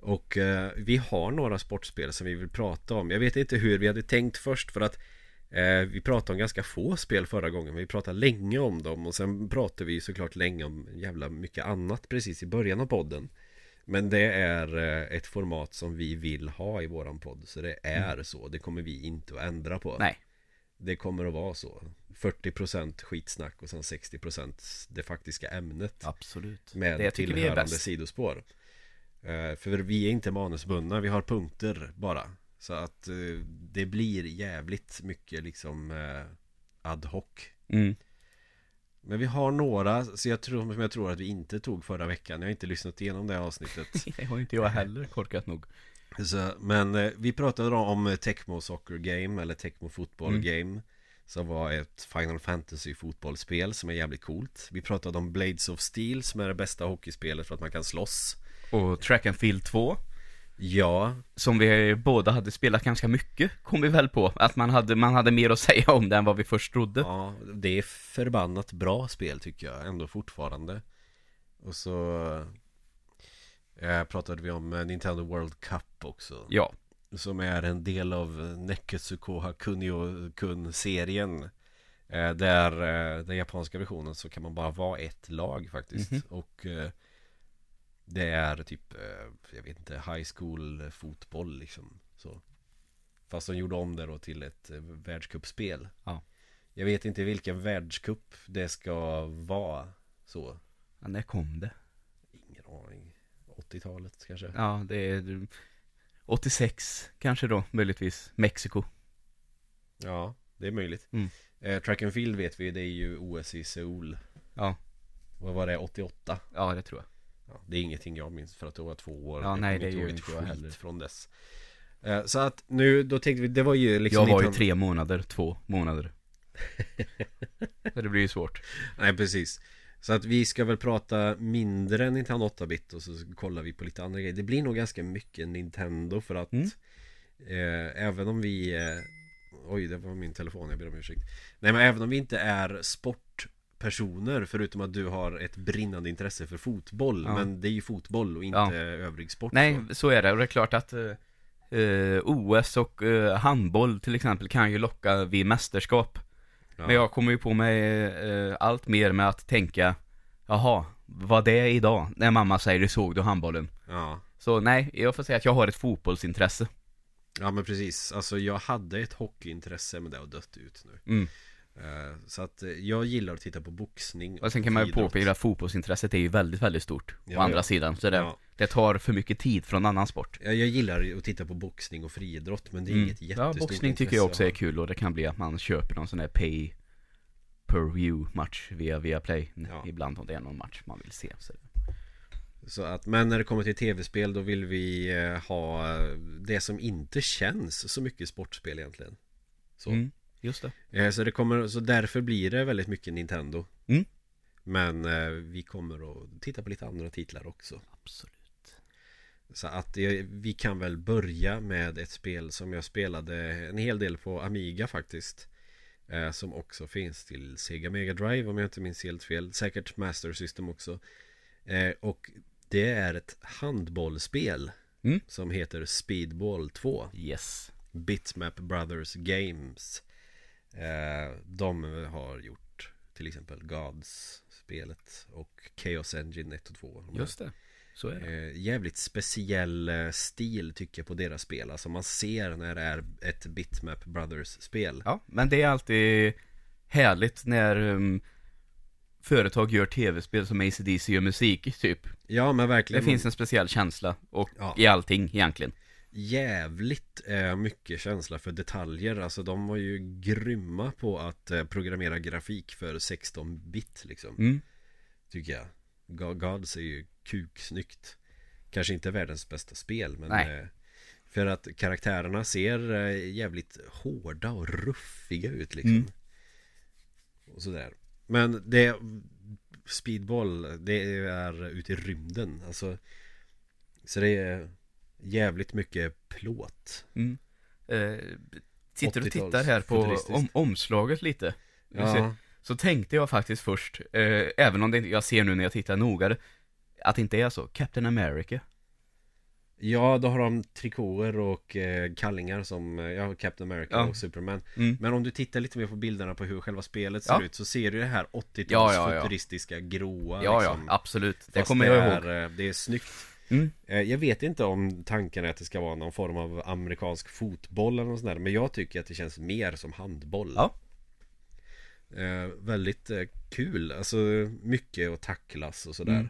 Och eh, vi har några sportspel som vi vill prata om. Jag vet inte hur vi hade tänkt först för att eh, Vi pratade om ganska få spel förra gången Vi pratade länge om dem och sen pratade vi såklart länge om jävla mycket annat precis i början av podden. Men det är eh, ett format som vi vill ha i våran podd Så det är så, det kommer vi inte att ändra på. Nej, Det kommer att vara så. 40% skitsnack och sen 60% det faktiska ämnet. Absolut. med det tillhörande sidospår. Eh, För vi är inte manusbundna, vi har punkter bara. Så att eh, det blir jävligt mycket liksom eh, ad hoc. Mm. Men vi har några, så jag tror, som jag tror att vi inte tog förra veckan. Jag har inte lyssnat igenom det avsnittet. Det har inte jag heller, korkat nog. Så, Men eh, vi pratade då om Tecmo Soccer Game eller Tecmo Football Mm. Game Som var ett Final Fantasy fotbollsspel som är jävligt coolt Vi pratade om Blades of Steel som är det bästa hockeyspelet för att man kan slåss Och Track and Field 2, Ja, som vi båda hade spelat ganska mycket, kom vi väl på. Att man hade, man hade mer att säga om det än vad vi först trodde. Ja, det är förbannat bra spel tycker jag ändå fortfarande Och så eh, pratade vi om eh, Nintendo World Cup också. Ja, Som är en del av eh, Neketsukoha Kunio-kun-serien eh, Där eh, den japanska versionen så kan man bara vara ett lag faktiskt. Mhm. Och eh, det är typ, jag vet inte, high school fotboll liksom. Så. Fast de gjorde om det då till ett världscupspel. Ja. Jag vet inte vilken världscup det ska vara så. Ja när kom det? Ingen aning 80-talet kanske Ja, det är 86 kanske då, möjligtvis. Mexiko. Ja, det är möjligt Mm. eh, Track and field vet vi, det är ju OS i Seoul Ja, Vad var det, 88? ja det tror jag. Ja, det är ingenting jag minns för att det var två år Ja, Jag nej, det gör ett inte jag skit heller. från dess eh, Så att nu, då tänkte vi, det var ju liksom jag var ju tre månader, två månader. Så det blir ju svårt. Nej precis Så att vi ska väl prata mindre än Nintendo 8-bit och så kollar vi på lite andra grejer Det blir nog ganska mycket Nintendo för att Mm. eh, Även om vi eh, Oj det var min telefon, jag ber om ursäkt Nej men även om vi inte är sportpersoner Förutom att du har ett brinnande intresse för fotboll Ja. Men det är ju fotboll och inte Ja. övrig sport Nej, så. så är det. Och det är klart att eh, eh, OS och eh, handboll till exempel kan ju locka vid mästerskap. Ja. Men jag kommer ju på mig eh, allt mer med att tänka, jaha, vad det är idag? När mamma säger, såg du handbollen? ja Så nej, jag får säga att jag har ett fotbollsintresse. Ja men precis, alltså jag hade ett hockeyintresse men det har dött ut nu Mm. Eh, Så att eh, jag gillar att titta på boxning Och sen kan man ju påpeka att fotbollsintresset är ju väldigt, väldigt stort. Ja, å andra ja. sidan, så det, Ja. det tar för mycket tid från annan sport. Ja, Jag gillar att titta på boxning och friidrott men det är inget Ja, jättestort boxning tycker jag också är kul och det kan bli att man köper någon sån här pay per view match via Viaplay Ja. ibland om det är någon match man vill se. Så. Så att, men när det kommer till tv-spel då vill vi eh, ha det som inte känns så mycket sportspel egentligen Så, Mm, just det. eh, så det kommer, så därför blir det väldigt mycket Nintendo Mm. Men eh, vi kommer att titta på lite andra titlar också Absolut. Så att det, vi kan väl börja med ett spel som jag spelade en hel del på Amiga faktiskt eh, Som också finns till Sega Mega Drive om jag inte minns helt fel Säkert Master System också eh, Och det är ett handbollsspel Mm. Som heter Speedball 2 Yes. Bitmap Brothers Games eh, De har gjort till exempel Gods-spelet och Chaos Engine 1 och 2 De här Just det. Så är det. Eh, jävligt speciell eh, stil tycker jag på deras spel Alltså man ser när det är ett Bitmap Brothers-spel Ja, men det är alltid härligt när um, företag gör tv-spel som ACDC gör musik, typ. Ja men Det verkligen finns en speciell känsla och Ja. i allting egentligen. Jävligt eh, mycket känsla för detaljer. Alltså de var ju grymma på att eh, programmera grafik för 16-bit liksom. Mm. Tycker jag. Go- Gods är ju kuksnyggt. Kanske inte världens bästa spel men eh, För att karaktärerna ser eh, jävligt hårda och ruffiga ut liksom. Mm. Och sådär. Men det Speedball Det är ute i rymden. Alltså Så det är Jävligt mycket plåt Mm. Eh, sitter och 80-tals tittar här på om, omslaget lite. Ja, Så tänkte jag faktiskt först, eh, även om det, jag ser nu när jag tittar nogare, att det inte är så. Captain America. ja då har de trikåer och eh, kallingar som eh, Ja, Captain America Ja. och Superman Mm. Men om du tittar lite mer på bilderna på hur själva spelet ser Ja. ut Så ser du det här 80-tals Ja, futuristiska gråa Ja, liksom. ja, absolut. Det Fast kommer det jag ihåg. eh, Det är snyggt Mm. Eh, Jag vet inte om tanken är att det ska vara någon form av amerikansk fotboll eller något sånt där Men jag tycker att det känns mer som handboll Ja. eh, Väldigt eh, kul, alltså mycket att tacklas och sådär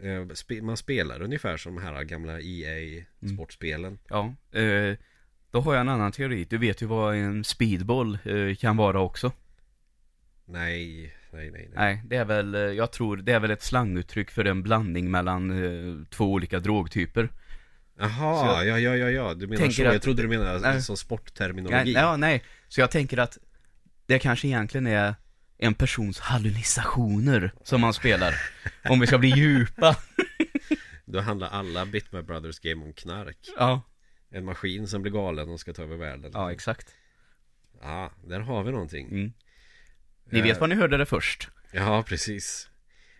Mm. eh, spe- Man spelar ungefär som de här gamla EA Mm. Ja, eh, då har jag en annan teori. Du vet ju vad en speedball eh, kan vara också. Nej, nej, nej, nej. Nej, det är väl, eh, jag tror, det är väl ett slanguttryck för en blandning mellan eh, två olika drogtyper. Jaha, ja, ja, ja, ja, du menar så, att- jag trodde du menade Nej. som sportterminologi Nej, ja, nej. Så jag tänker att det kanske egentligen är en persons hallucinationer som man spelar. Om vi ska bli djupa. Då handlar alla Bitmap Brothers game om knark Ja, En maskin som blir galen och ska ta över världen ja exakt. Ja, där har vi någonting Mm. Ni Eh, vet var ni hörde det först. Ja, precis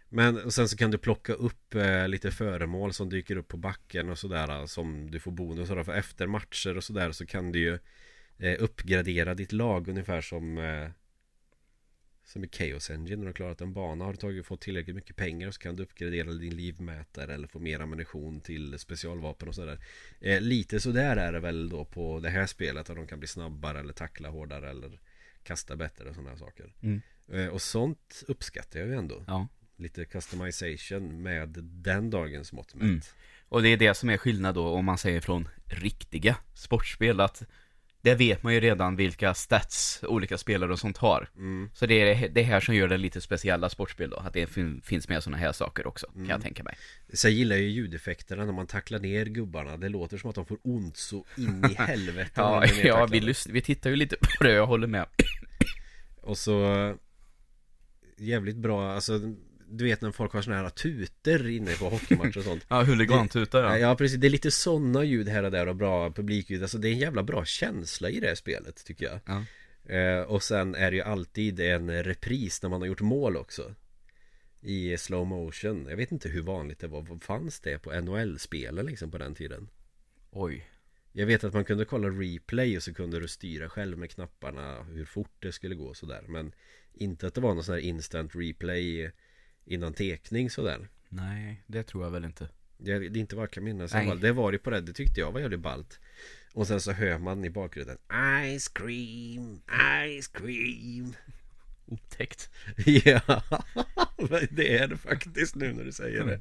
Men och sen så kan du plocka upp eh, lite föremål som dyker upp på backen och sådär eh, Som du får bonusar. För efter matcher och sådär så kan du ju eh, Uppgradera ditt lag ungefär som eh, Som i Chaos Engine när du har klarat en bana Har du tagit, fått tillräckligt mycket pengar så kan du uppgradera din livmätare Eller få mer ammunition till specialvapen och sådär eh, Lite sådär är det väl då på det här spelet Att de kan bli snabbare eller tackla hårdare eller Kasta bättre och sådana här saker Mm. Eh, Och sånt uppskattar jag ju ändå Ja. Lite customization med den dagens mått mätt Mm. Och det är det som är skillnad då om man säger från riktiga sportspel att det vet man ju redan vilka stats olika spelare och sånt har. Mm. Så det är det här som gör det lite speciella sportspel då, att det fin- finns med sådana här saker också, kan Mm. jag tänka mig. Så jag gillar ju ljudeffekterna när man tacklar ner gubbarna Det låter som att de får ont så in i helvete Ja, ja vi, vi tittar ju lite på det, jag håller med. Och så Jävligt bra, alltså Du vet när folk har såna här tuter inne på hockeymatcher och sånt Ja, huligantuta Ja. ja. precis, det är lite sådana ljud här och där och bra publikljud Alltså det är en jävla bra känsla i det här spelet tycker jag Ja. eh, Och sen är det ju alltid en repris när man har gjort mål också I slow motion Jag vet inte hur vanligt det var, fanns det på NHL-spelen liksom på den tiden? Oj. Jag vet att man kunde kolla replay och så kunde du styra själv med knapparna hur fort det skulle gå och sådär Men inte att det var någon sån här instant replay innan tekning sådär Nej, det tror jag väl inte. Det det är inte vad jag kan minnas Nej. Det var det på det, det tyckte jag var jävligt ballt Och sen så hör man i bakgrunden Ice cream, ice cream Otäckt. Ja, det är det faktiskt nu när du säger det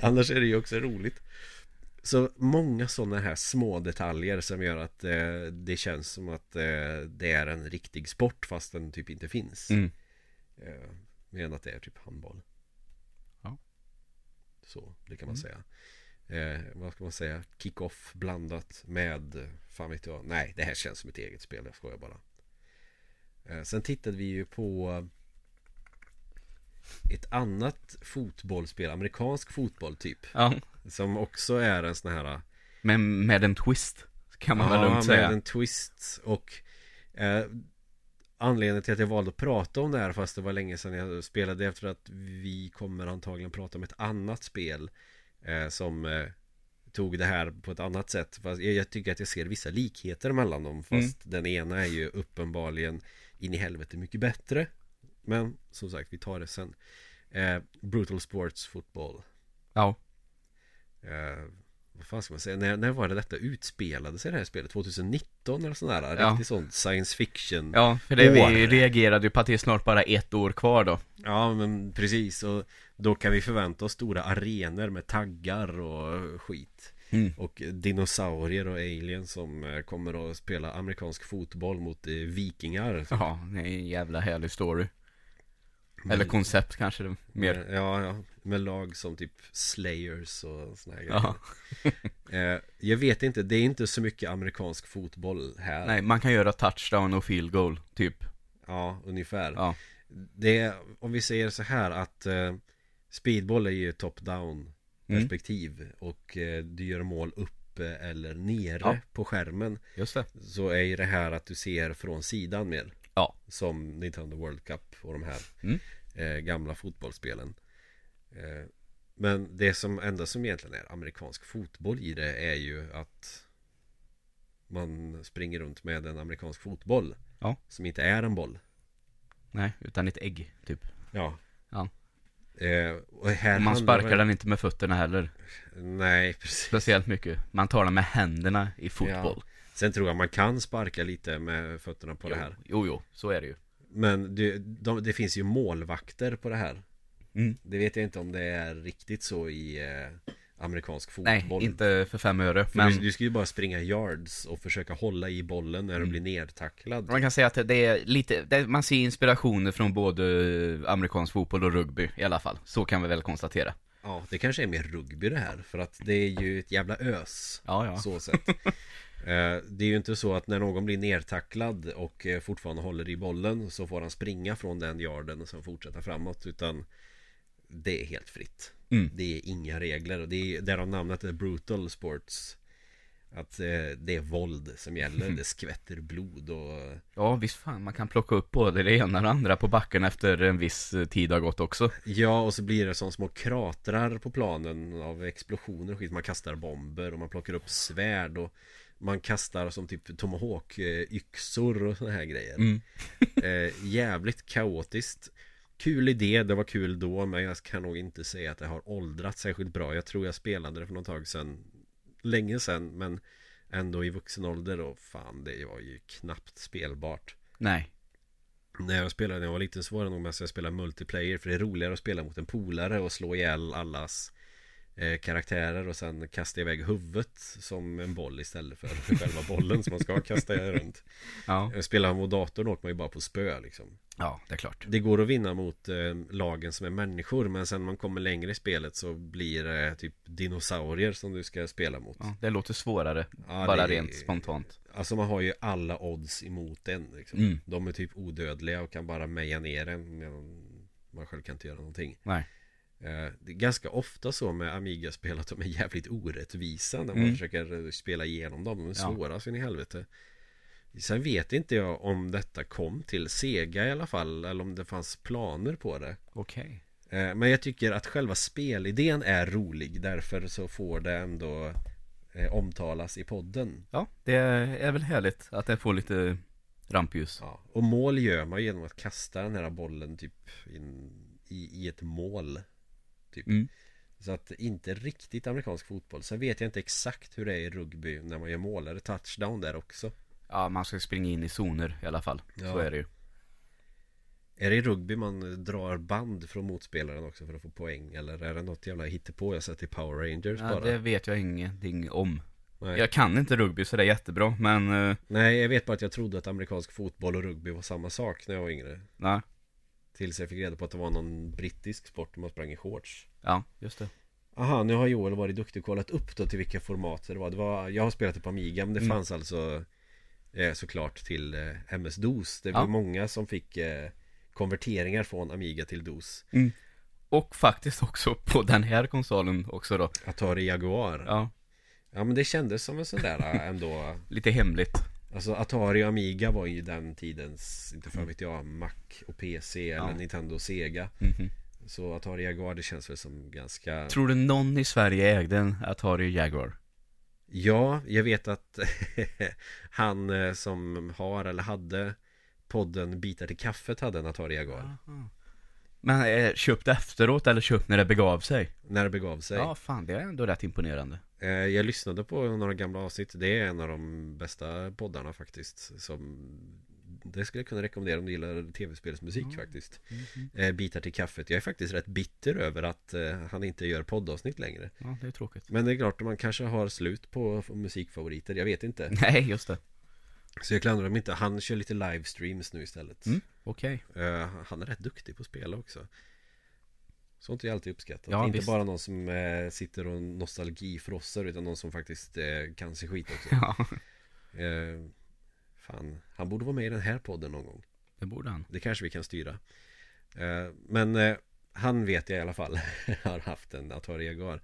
Annars är det ju också roligt Så många sådana här små detaljer som gör att eh, det känns som att eh, det är en riktig sport fast den typ inte finns Mm. eh, Mer än att det är typ handboll Ja. Så, det kan man Mm. säga eh, Vad ska man säga? Kick-off blandat med Fan vet jag Nej, det här känns som ett eget spel, jag skojar bara eh, Sen tittade vi ju på ett annat fotbollsspel, amerikansk fotboll typ Ja, Som också är en sån här men med en twist. Kan man väl Ja, lugnt med säga. en twist och eh, Anledningen till att jag valde att prata om det här fast det var länge sedan jag spelade efter att vi kommer antagligen prata om ett annat spel eh, Som eh, tog det här på ett annat sätt. Fast jag, jag tycker att jag ser vissa likheter mellan dem fast den ena är ju uppenbarligen in i helvete mycket bättre. Men som sagt vi tar det sen. Eh, Brutal Sports Football. Ja. Vad fan ska man säga? När, när var det detta utspelade sig det här spelet? 2019 eller sådär? Ja. Riktigt sånt science fiction Ja, för det vi reagerade ju på att det är snart bara ett år kvar då. Ja men precis och då kan vi förvänta oss stora arenor med taggar och skit Mm. Och dinosaurier och aliens som eh, kommer att spela amerikansk fotboll mot eh, vikingar Ja, det är en jävla härlig story. Eller koncept kanske mer. Ja, ja, med lag som typ Slayers och såna här grejer eh, Jag vet inte, det är inte så mycket amerikansk fotboll här Nej, man kan göra touchdown och field goal, typ. Ja, ungefär Ja. Det är, om vi säger så här att eh, Speedboll är ju top-down Mm. perspektiv Och eh, du gör mål uppe eller nere Ja. på skärmen Just det. Så är ju det här att du ser från sidan mer Ja. Som Nintendo World Cup och de här Mm. eh, gamla fotbollsspelen eh, Men det som enda som egentligen är amerikansk fotboll i det är ju att Man springer runt med en amerikansk fotboll Ja. Som inte är en boll Nej, utan ett ägg, typ. Ja Ja. eh, och här Och man sparkar väl- den inte med fötterna heller. Nej precis Speciellt mycket. Man tar den med händerna i fotboll. Sen tror jag man kan sparka lite med fötterna på jo, det här jo, jo, så är det ju. Men det, de, det finns ju målvakter på det här Mm. Det vet jag inte om det är riktigt så i eh, amerikansk fotboll Nej, inte för fem öre. För Men du, du ska ju bara springa yards och försöka hålla i bollen när du Mm. blir nedtacklad man kan säga att det är lite, det, man ser inspirationer från både amerikansk fotboll och rugby i alla fall. Så kan vi väl konstatera. Ja, det kanske är mer rugby det här För att det är ju ett jävla ös Ja, ja. Så sett Det är ju inte så att när någon blir nedtacklad och eh, fortfarande håller i bollen Så får han springa från den yarden och sen fortsätta framåt Utan Det är helt fritt Mm. Det är inga regler och det är därav namnet är brutal sports Att eh, det är våld som gäller Det skvätter blod och Ja, visst fan, man kan plocka upp både det ena och det andra på backen efter en viss eh, tid har gått också. Ja, och så blir det som små kratrar på planen av explosioner och skit. Man kastar bomber och man plockar upp svärd och man kastar som typ Tomahawk-yxor och såna här grejer. Mm. Eh, jävligt kaotiskt. Kul idé, det var kul då, men jag kan nog inte säga att det har åldrats särskilt bra. Jag tror jag spelade det för något tag sedan, länge sedan, men ändå i vuxen ålder och fan, det var ju knappt spelbart. Nej. När jag spelade när jag var liten så var det nog mest att jag spelade multiplayer För det är roligare att spela mot en polare och slå ihjäl allas eh, karaktärer och sen kasta iväg huvudet som en boll istället för själva bollen som man ska kasta runt Ja. Eh, Spelar man mot datorn åker man ju bara på spö liksom Ja, det är klart. Det går att vinna mot eh, lagen som är människor men sen man kommer längre i spelet så blir det typ dinosaurier som du ska spela mot Ja, det låter svårare, Ja, bara är- rent spontant. Alltså man har ju alla odds emot en liksom. Mm. De är typ odödliga och kan bara meja ner en medan man själv kan inte göra någonting Nej. Eh, Det är ganska ofta så med Amiga-spel att de är jävligt orättvisa när man Mm. försöker spela igenom dem. De är Ja. svåra så in i helvete. Sen vet inte jag om detta kom till Sega i alla fall eller om det fanns planer på det. Okej. Eh, Men jag tycker att själva spelidén är rolig därför så får det ändå eh, omtalas i podden. Ja, det är väl härligt att det får lite rampljus. Ja. Och mål gör man genom att kasta den här bollen typ in, i, i ett mål. Typ. Mm. Så att inte riktigt amerikansk fotboll. Sen vet jag inte exakt hur det är i rugby när man gör mål. Är det touchdown där också? Ja, man ska springa in i zoner i alla fall. Så Ja. är det ju. Är det i rugby man drar band från motspelaren också för att få poäng? Eller är det något jävla hittepå jag sett i Power Rangers Ja, bara? det vet jag ingenting om. Nej. Jag kan inte rugby så det är jättebra, men eh, Nej, jag vet bara att jag trodde att amerikansk fotboll och rugby var samma sak när jag var yngre. nej. Tills jag fick reda på att det var någon brittisk sport där man sprang i shorts. Ja, just det. Aha, nu har Joel varit duktig och kollat upp då till vilka format det var. Det var jag har spelat det på Amiga men det Mm. fanns alltså eh, såklart till eh, MS-DOS. Det Ja. var många som fick eh, konverteringar från Amiga till DOS. Och faktiskt också på den här konsolen också då. Atari Jaguar. Ja. Ja, men det kändes som en sån där eh, ändå. lite hemligt. Alltså Atari och Amiga var ju den tidens, inte Mm. för vet jag, Mac och PC Ja. eller Nintendo och Sega. Mhm. Så Atari Jaguar det känns väl som ganska Tror du någon i Sverige ägde en Atari Jaguar? Ja, jag vet att han eh, som har eller hade podden Bitar till kaffet hade en Atari Jaguar Men eh, köpt efteråt eller köpt när det begav sig? När det begav sig Ja, fan det är ändå rätt imponerande. eh, Jag lyssnade på några gamla avsnitt Det är en av de bästa poddarna faktiskt Som Det skulle jag kunna rekommendera om du gillar tv-spelsmusik Mm. faktiskt Mhm. eh, Bitar till kaffet Jag är faktiskt rätt bitter över att eh, han inte gör poddavsnitt längre Ja, det är tråkigt. Men det är klart, man kanske har slut på musikfavoriter Jag vet inte Nej, just det. Så jag klandrar dem inte Han kör lite livestreams nu istället Mm. Okej. Eh, Han är rätt duktig på att spela också. Sånt är alltid uppskattat. Ja, Inte visst. bara någon som eh, sitter och nostalgifrossar Utan någon som faktiskt eh, kan se skit också. Ja, eh, Fan, han borde vara med i den här podden någon gång. Det borde han. Det kanske vi kan styra. Eh, Men eh, han vet jag i alla fall Har haft en Atari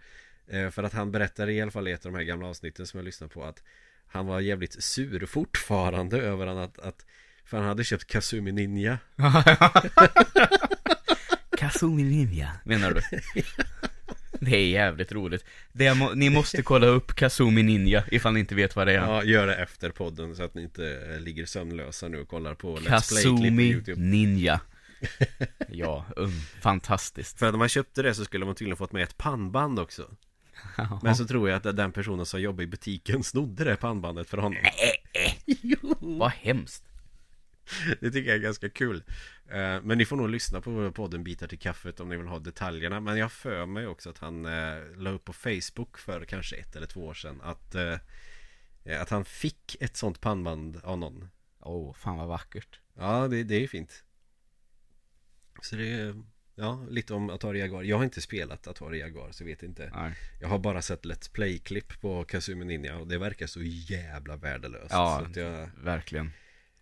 För att han berättar i alla fall i ett av de här gamla avsnitten som jag lyssnade på Att han var jävligt sur fortfarande över att, att För han hade köpt Kazumi Ninja Kazumi Ninja, menar du? Det är jävligt roligt. Det må, ni måste kolla upp Kazumi Ninja ifall ni inte vet vad det är. Ja, gör det efter podden så att ni inte eh, ligger sömnlösa nu och kollar på Let's Play-klipp på Kazumi YouTube Ninja. Ja, um, fantastiskt. För att när man köpte det så skulle man tydligen fått med ett pannband också Men så tror jag att den personen som jobbar i butiken snodde det pannbandet för honom Vad hemskt. Det tycker jag är ganska kul. Eh, Men ni får nog lyssna på podden Bitar till kaffet om ni vill ha detaljerna. Men jag för mig också att han eh, la upp på Facebook för kanske ett eller två år sedan Att, eh, att han fick ett sånt pannband av någon. Åh, oh, fan vad vackert. Ja, det, det är fint. Så det är, ja, lite om Atari Jaguar. Jag har inte spelat Atari Jaguar så vet inte. Nej. Jag har bara sett Let's Play-klipp på Kazumi Ninja och det verkar så jävla värdelöst. Ja, Så att jag verkligen.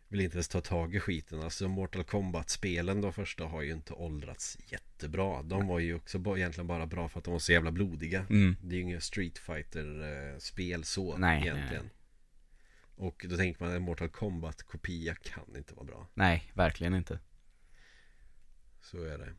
Vill inte ens ta tag i skiten. Alltså Mortal Kombat-spelen de första har ju inte åldrats jättebra. De var ju också bara, egentligen bara bra för att de var så jävla blodiga. Mm. Det är ju inga Street Fighter-spel så Nej, egentligen nej. Och då tänker man en Mortal Kombat-kopia kan inte vara bra. Nej, verkligen inte. Så är det.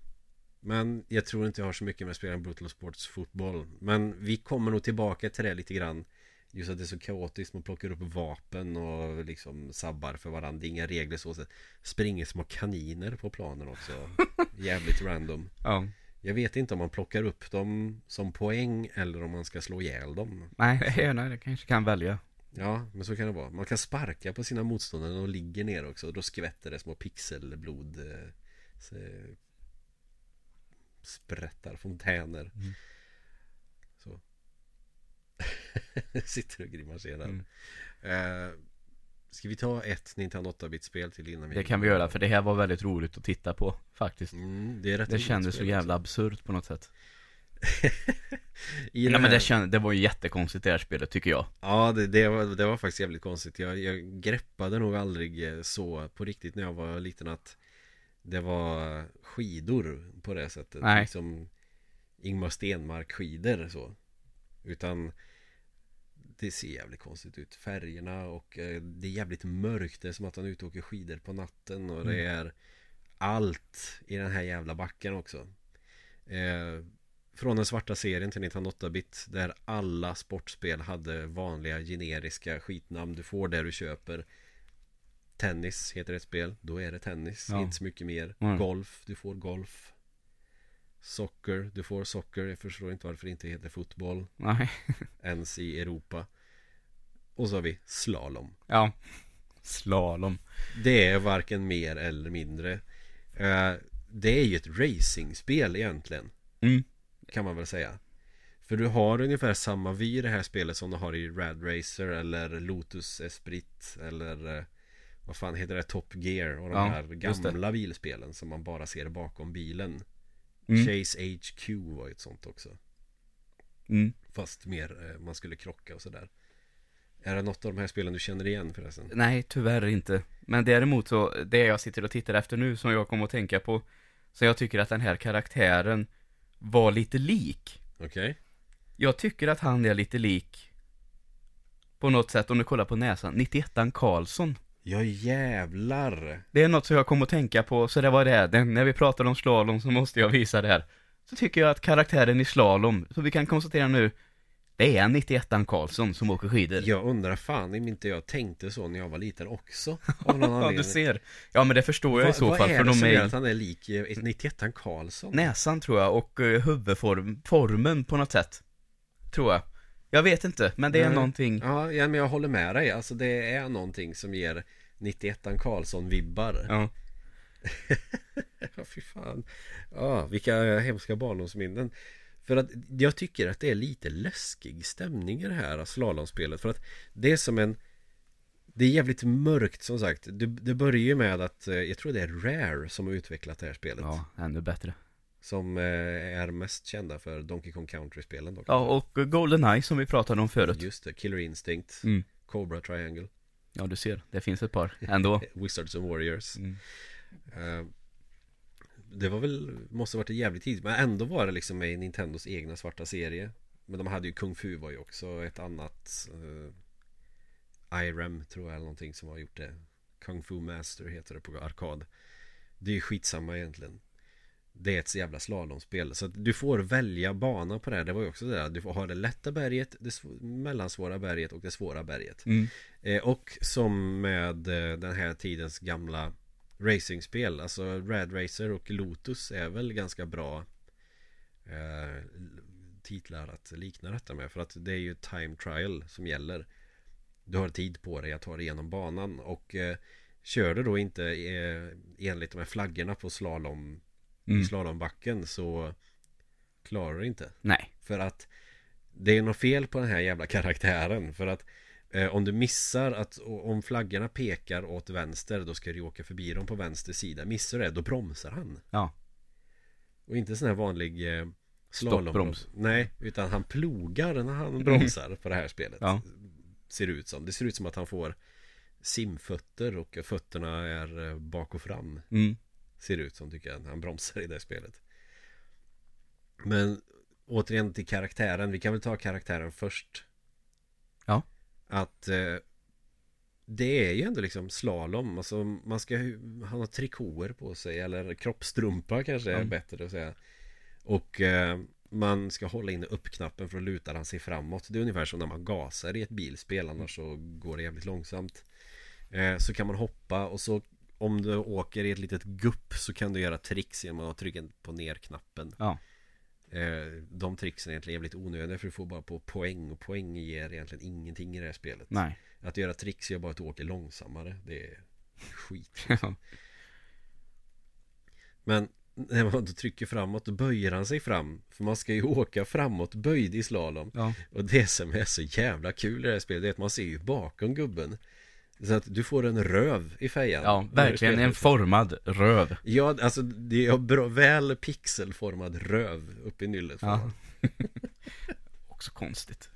Men jag tror inte jag har så mycket med att spela Brutal Sports fotboll Men vi kommer nog tillbaka till det lite grann Just att det är så kaotiskt, man plockar upp vapen och liksom sabbar för varandra. Det är inga regler så. Sätt Springer små kaniner på planen också. Jävligt random. Ja. Jag vet inte om man plockar upp dem som poäng eller om man ska slå ihjäl dem. Nej, nej, det kanske kan välja. Ja, men så kan det vara. Man kan sparka på sina motståndare när de ligger ner också. Då skvätter det små pixelblod eh, så, Sprättar fontäner. Mm. Sitter och grimaserar Mm. eh, Ska vi ta ett Nintendo 8-bit-spel till innan vi Det kan vi göra, för det här var väldigt roligt att titta på, faktiskt. mm, Det är rätt Det kändes så jävla absurt på något sätt. Ja det men här- det, känd, det var ju jättekonstigt det här spelet, tycker jag. Ja, det, det, var, det var faktiskt jävligt konstigt jag, jag greppade nog aldrig eh, så på riktigt när jag var liten att Det var skidor på det sättet Nej. Liksom Ingmar Stenmark skidor så Utan Det ser jävligt konstigt ut. Färgerna och eh, det är jävligt mörkt. Det är som att han är ute och åker skidor på natten och det är Allt i den här jävla backen också. Eh, Från den svarta serien till 1908-bit Där alla sportspel hade vanliga generiska skitnamn. Du får det du köper. Tennis heter ett spel. Då är det tennis, Ja. inte så mycket mer. Mm. Golf, du får golf Socker, du får socker Jag förstår inte varför det inte heter fotboll Nej. Ens i Europa Och så har vi slalom Ja. Slalom. Det är varken mer eller mindre Eh, Det är ju ett racingspel egentligen Mm. Kan man väl säga För du har ungefär samma vy i det här spelet som du har i Rad Racer eller Lotus Esprit eller eh, Vad fan heter det? Top Gear och de Ja, här gamla bilspelen som man bara ser bakom bilen Mm. Chase HQ var ju ett sånt också Mm. Fast mer eh, man skulle krocka och sådär Är det något av de här spelen du känner igen förresten? Nej, tyvärr inte. Men däremot så, det jag sitter och tittar efter nu som jag kommer att tänka på, så jag tycker att den här karaktären var lite lik. Okej Jag tycker att han är lite lik, på något sätt, om du kollar på näsan, 91an Karlsson. Ja jävlar Det är något som jag kommer att tänka på, så det var det. Den, när vi pratar om slalom så måste jag visa det här. Så tycker jag att karaktären i slalom, så vi kan konstatera nu, det är 91an Karlsson som åker skidor. Jag undrar fan om inte jag tänkte så när jag var liten också Av någon Ja, du ser. Ja, men det förstår jag i så fall, Vad är för det de som gör är att han är lik eh, 91an Karlsson? näsan tror jag och uh, huvudform, formen på något sätt. Tror jag. Jag vet inte, men det är Nej. någonting. Ja, ja, men jag håller med dig. Alltså det är någonting som ger 91an Karlsson-vibbar Ja. Ja, fy fan. Ja, vilka hemska barndomsminnen. För att jag tycker att det är lite läskig stämning i det här slalomspelet. För att det är som en... Det är jävligt mörkt som sagt. Det, det börjar ju med att, eh, jag tror det är Rare som har utvecklat det här spelet. ja, ännu bättre. Som eh, är mest kända för Donkey Kong Country-spelen dock. Ja, och Goldeneye som vi pratade om förut. Just det, Killer Instinct, Mm. Cobra Triangle, Ja, du ser. Det finns ett par ändå. Wizards and Warriors. Mm. Eh, Det var väl, måste varit jävligt tidigt Men ändå var det liksom med i Nintendos egna svarta serie Men de hade ju Kung Fu var ju också ett annat uh, IREM tror jag eller någonting som har gjort det Kung Fu Master heter det på arkad Det är ju skitsamma egentligen Det är ett jävla slalomspel. Så att du får välja bana på det här. Det var ju också det där Du får ha det lätta berget Det sv- mellansvåra berget och det svåra berget. Mm. Eh, och som med eh, den här tidens gamla racingspel. Alltså Rad Racer och Lotus är väl ganska bra eh, titlar att likna detta med. För att det är ju time trial som gäller. Du har tid på dig att ta dig igenom banan. Och eh, Kör du då inte eh, enligt de här flaggorna på slalom Mm. slalombacken så klarar du inte Nej. för att det är något fel på den här jävla karaktären För att eh, om du missar att om flaggorna pekar åt vänster Då ska du åka förbi dem på vänster sida Missar du det, då bromsar han Ja. Och inte sån här vanlig eh, slalombroms. Nej, utan han plogar när han bromsar på det här spelet Ja. Ser det ut som Det ser ut som att han får simfötter och fötterna är eh, bak och fram Mm. Ser det ut som tycker jag han bromsar i det spelet. Men återigen till karaktären. Vi kan väl ta karaktären först. Ja. Att eh, Det är ju ändå liksom slalom. Alltså man ska har trikåer på sig Eller kroppstrumpa kanske är Ja. bättre att säga. Och eh, Man ska hålla inne upp-knappen för att luta han sig framåt. Det är ungefär som när man gasar i ett bilspel Annars så går det jävligt långsamt. Eh, Så kan man hoppa och så om du åker i ett litet gupp så kan du göra tricks genom att trycka på ner-knappen Ja. eh, De tricksen är egentligen jävligt onödiga för du får bara på poäng och poäng ger egentligen ingenting i det här spelet Nej. Att göra tricks gör bara att du åker långsammare Det är skit Ja. Men när man då trycker framåt då böjer han sig fram För man ska ju åka framåt böjd i slalom Ja. Och det som är så jävla kul i det här spelet är att man ser ju bakom gubben Så att du får en röv i fejan. Ja, verkligen. en formad röv. Ja, alltså det är bra, väl pixelformad röv upp i nyllet Ja. Också konstigt.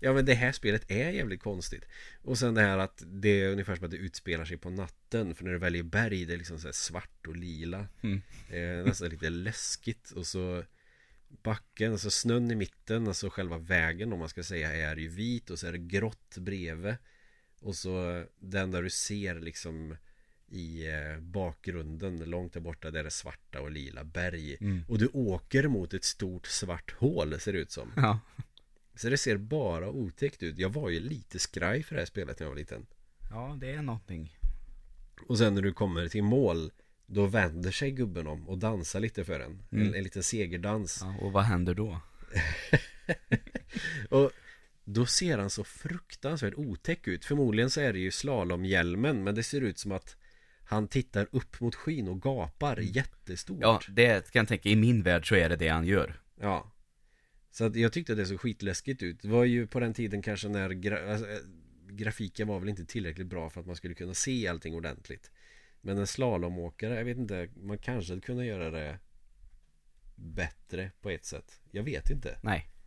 Ja men det här spelet är jävligt konstigt. Och sen det här att det är ungefär som att det utspelar sig på natten. För när du väljer berg det är liksom så svart och lila. Mm. eh, Nästan lite läskigt. Och så Backen, alltså snön i mitten, alltså själva vägen om man ska säga är ju vit. Och så är det grått bredvid Och så den där du ser liksom i eh, bakgrunden långt där borta där är det svarta och lila berg Mm. Och du åker mot ett stort svart hål ser det ut som Ja. så det ser bara otäckt ut Jag var ju lite skraj för det här spelet när jag var liten Ja, det är någonting. Och sen när du kommer till mål Då vänder sig gubben om och dansar lite för en Mm. en, en liten segerdans Ja, och vad händer då? Och då ser han så fruktansvärt otäck ut. Förmodligen så är det ju slalomhjälmen Men det ser ut som att Han tittar upp mot skyn och gapar jättestort. Mm. Ja, det kan jag tänka, i min värld så är det det han gör. Ja. Så att jag tyckte det såg skitläskigt ut. Det var ju på den tiden kanske när gra alltså, eh, Grafiken var väl inte tillräckligt bra för att man skulle kunna se allting ordentligt. Men en slalomåkare, jag vet inte Man kanske kunnat göra det Bättre på ett sätt. Jag vet inte. Nej.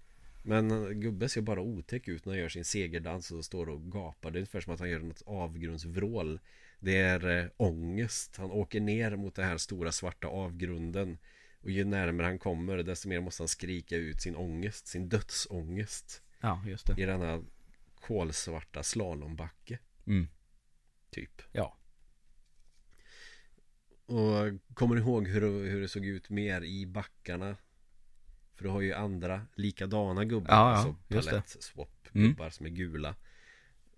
Men gubben ser bara otäck ut när han gör sin segerdans och står och gapar Det är ungefär som att han gör något avgrundsvrål Det är eh, ångest Han åker ner mot den här stora svarta avgrunden Och ju närmare han kommer desto mer måste han skrika ut sin ångest Sin dödsångest Ja, just det. I denna kolsvarta slalombacke Mm. Typ Ja. Och kommer du ihåg hur, det- hur det såg ut mer i backarna? För du har ju andra likadana gubbar Ja, Alltså just det. palett-swap Mm. gubbar som är gula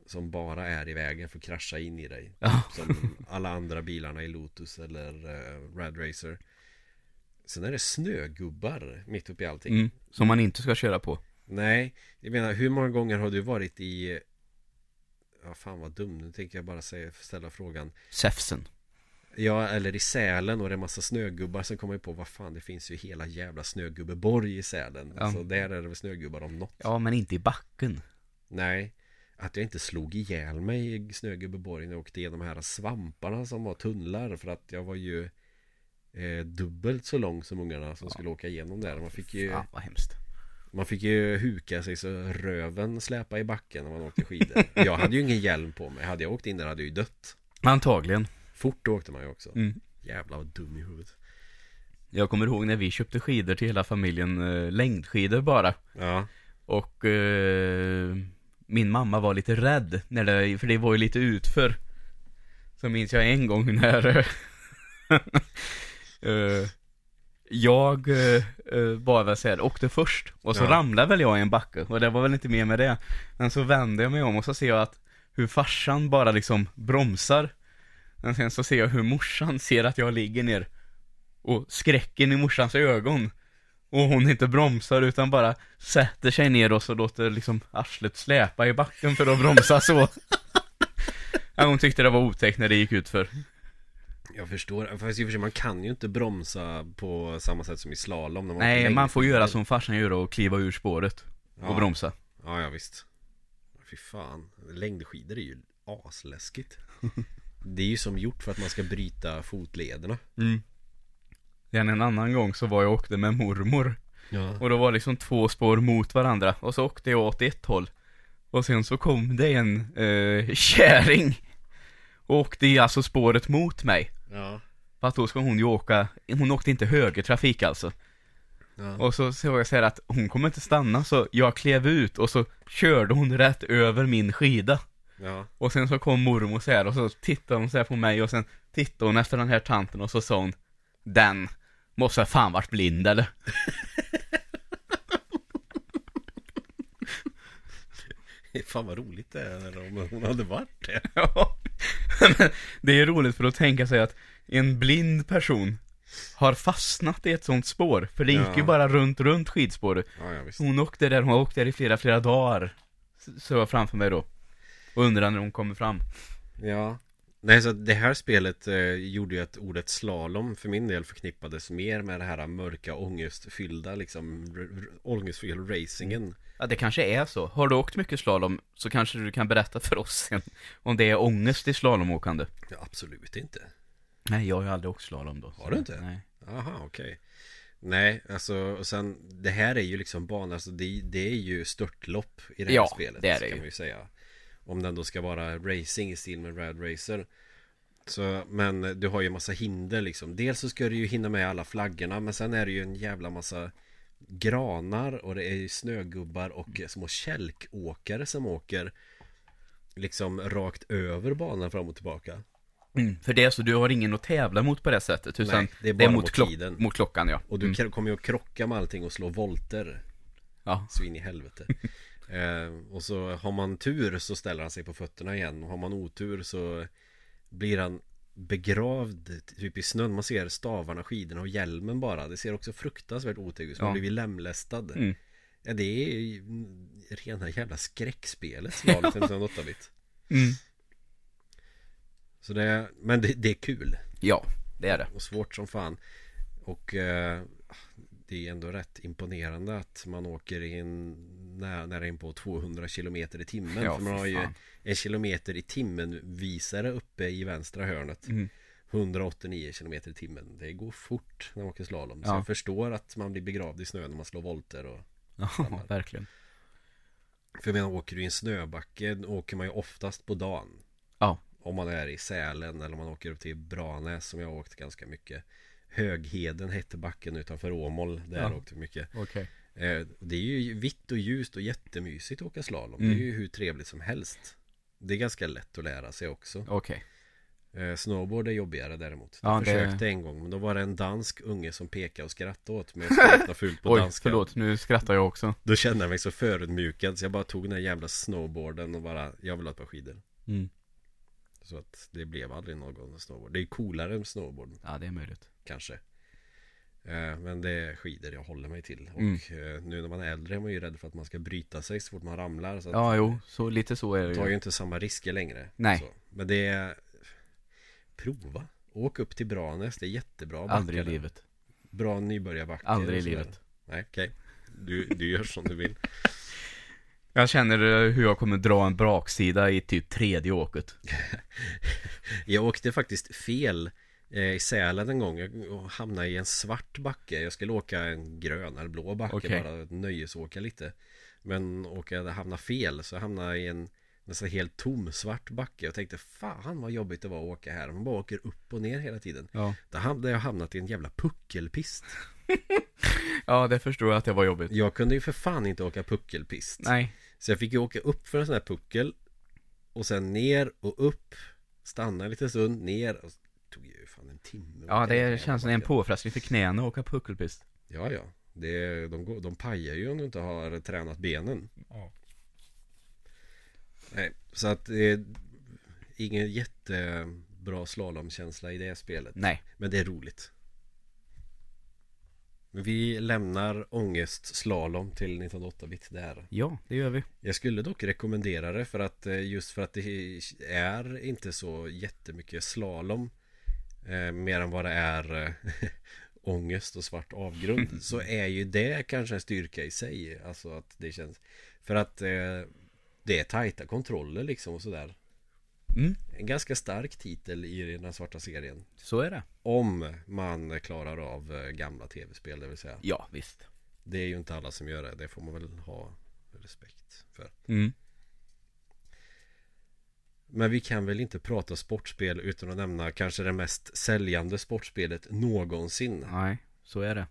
Som bara är i vägen för att krascha in i dig Ja. Som alla andra bilarna i Lotus eller uh, Rad Racer Sen är det snögubbar mitt uppe i allting Mm. Som man inte ska köra på. Nej, jag menar hur många gånger har du varit i Ja fan vad dum, nu tänker jag bara säga, ställa frågan Säfsen. Ja, eller i Sälen och det är massa snögubbar Sen kommer på, vad fan det finns ju hela jävla Snögubbeborg i Sälen Ja. Alltså där är det väl snögubbar om något Ja, men inte i backen. Nej Att jag inte slog ihjäl mig i Snögubbeborg när jag åkte igenom de här svamparna som var tunnlar För att jag var ju eh, dubbelt så lång som ungarna som Ja. skulle åka igenom där Man fick ju Fan vad hemskt. Man fick ju huka sig så röven släpa i backen när man åkte skidor Jag hade ju ingen hjälm på mig Hade jag åkt in där hade jag ju dött Antagligen. Fort åkte man ju också Mm. Jävlar vad dum i huvudet Jag kommer ihåg när vi köpte skidor till hela familjen, eh, längdskidor bara. Ja Och eh, min mamma var lite rädd, när det, för det var ju lite utför. Så minns jag en gång när eh, jag eh, eh, var väl såhär, åkte först. Och så Ja. ramlade väl jag i en backe, och det var väl inte mer med det. Men så vände jag mig om och så ser jag att hur farsan bara liksom bromsar. Men sen så ser jag hur morsan ser att jag ligger ner. Och skräcken i morsans ögon. Och hon inte bromsar utan bara sätter sig ner och så låter liksom arslet släpa i backen för att bromsa så. Ja, hon tyckte det var otäckt när det gick ut för. Jag förstår, fast i och för sig man kan ju inte bromsa på samma sätt som i slalom när man Nej, man får göra som farsan gör och kliva ur spåret. ja. Och bromsa. Ja, ja visst Fy fan, längdskidor är ju asläskigt Det är ju som gjort för att man ska bryta fotlederna Mm. Sen en annan gång så var jag och åkte med mormor. Ja Och då var liksom två spår mot varandra. Och så åkte jag åt ett håll. Och sen så kom det en eh, kärring. Och åkte i alltså spåret mot mig. Ja, Fast då ska hon ju åka, hon åkte inte högertrafik alltså. ja. Och så såg jag säga att hon kommer inte stanna så jag klev ut och så körde hon rätt över min skida. Ja. Och sen så kom mormor så här och så tittade hon så här på mig och sen tittade hon efter den här tanten och så sa hon Den måste ha fan varit blind eller? Fan vad roligt det är om hon hade varit det Ja, det är roligt för att tänka sig att en blind person har fastnat i ett sånt spår. För det gick Ja. ju bara runt, runt skidspåret. Ja, ja Hon åkte där, hon åkte där i flera, flera dagar. Så jag framför mig då. Och undrar när hon kommer fram. Ja Nej så det här spelet eh, gjorde ju att ordet slalom för min del förknippades mer med det här mörka ångestfyllda liksom ångestfyllda racingen Ja, det kanske är så. Har du åkt mycket slalom så kanske du kan berätta för oss sen om det är ångest i slalomåkande. ja, Absolut inte Nej, jag har ju aldrig åkt slalom då. Har du inte? Nej. Aha, okej Nej, alltså och sen Det här är ju liksom banor, alltså det, det är ju störtlopp i det här Ja, spelet det är det kan ju. man ju säga Om den då ska vara racing i stil med Rad Racer Så, men du har ju massa hinder liksom Dels så ska du ju hinna med alla flaggorna Men sen är det ju en jävla massa Granar och det är ju snögubbar och små kälkåkare som åker Liksom rakt över banan fram och tillbaka Mm, för det är så, du har ingen att tävla mot på det sättet. Utan Nej, det är bara mot, mot klock- tiden. mot klockan, ja. Och du Mm. kommer ju att krocka med allting och slå volter Ja. Så in i helvete eh, Och så har man tur så ställer han sig på fötterna igen. Och har man otur så Blir han begravd typ i snön. Man ser stavarna, skidorna och hjälmen bara. Det ser också fruktansvärt otäckt ut. Som Ja. har blivit lemlästad. Mm. Ja det är ju rena jävla skräckspelet Slaget 58-bit Mm. Så det är, men det, det är kul. Ja, det är det. och svårt som fan. Och eh, det är ändå rätt imponerande att man åker in nära, nära in på 200 km i timmen Ja, För man har ju fan. en kilometer i timmen visare uppe i vänstra hörnet Mm. 189 km i timmen Det går fort när man åker slalom Så Ja. jag förstår att man blir begravd i snö när man slår volter och Ja, verkligen. För jag menar, åker du i en snöbacke åker man ju oftast på dagen Ja. Om man är i Sälen eller om man åker upp till Branäs som jag har åkt ganska mycket Högheden hette backen utanför Åmål Där Ja. åkte mycket Okej. Eh, Det är ju vitt och ljust och jättemysigt att åka slalom Mm. Det är ju hur trevligt som helst Det är ganska lätt att lära sig också Okej. eh, Snowboard är jobbigare däremot Ja, Jag det- försökte en gång men då var det en dansk unge som pekade och skrattade åt mig och fult på Oj, danska förlåt. Nu skrattar jag också. Då kände jag mig så förödmjukad så jag bara tog den här jävla snowboarden och bara Jag vill ha ett par skidor Mm. Så att det blev aldrig någon snowboard Det är coolare än snowboard Ja, det är möjligt. kanske Men det är skidor jag håller mig till Mm. Och eh, nu när man är äldre är man ju rädd för att man ska bryta sig så fort man ramlar så Ja, jo, så lite så är det man tar ju. ju inte samma risker längre Nej. så. Men det är Prova Åk upp till Branäs, det är jättebra backar Aldrig i livet. Bra nybörjarbacke Aldrig i livet. Nej, okej du, du gör som du vill Jag känner eh, hur jag kommer dra en braksida i typ tredje åket. Jag åkte faktiskt fel eh, i Sälen en gång Jag hamnade i en svart backe Jag skulle åka en grön eller blå backe Okej. bara nöjesåka lite Men åkade hamnade fel så jag hamnade i en nästan helt tom svart backe Jag tänkte fan vad jobbigt det var att åka här Man bara åker upp och ner hela tiden Ja. Då hade jag hamnat i en jävla puckelpist Ja, det förstår jag att det var jobbigt. Jag kunde ju för fan inte åka puckelpist Nej. Så jag fick ju åka upp för en sån här puckel Och sen ner och upp Stanna en liten stund, ner och tog ju fan en timme Ja, det känns som en påfrestning för knäna att åka puckelpist. Ja, ja det, de, går- de pajar ju om du inte har tränat benen Ja. Nej, så att det är ingen jättebra slalomkänsla i det spelet Nej. Men det är roligt Vi lämnar ångest slalom till 1908-bit där Ja, det gör vi. Jag skulle dock rekommendera det för att eh, just för att det är inte så jättemycket slalom eh, Mer än vad det är eh, ångest och svart avgrund. Så är ju det kanske en styrka i sig. Alltså att det känns För att eh, det är tajta kontroller liksom och sådär. Mm, En ganska stark titel i den här svarta serien. Så är det. Om man klarar av eh, gamla tv-spel det vill säga. Ja, visst. Det är ju inte alla som gör det. Det får man väl ha respekt för. Mm. Men vi kan väl inte prata sportspel utan att nämna kanske det mest säljande sportspelet någonsin Nej, så är det.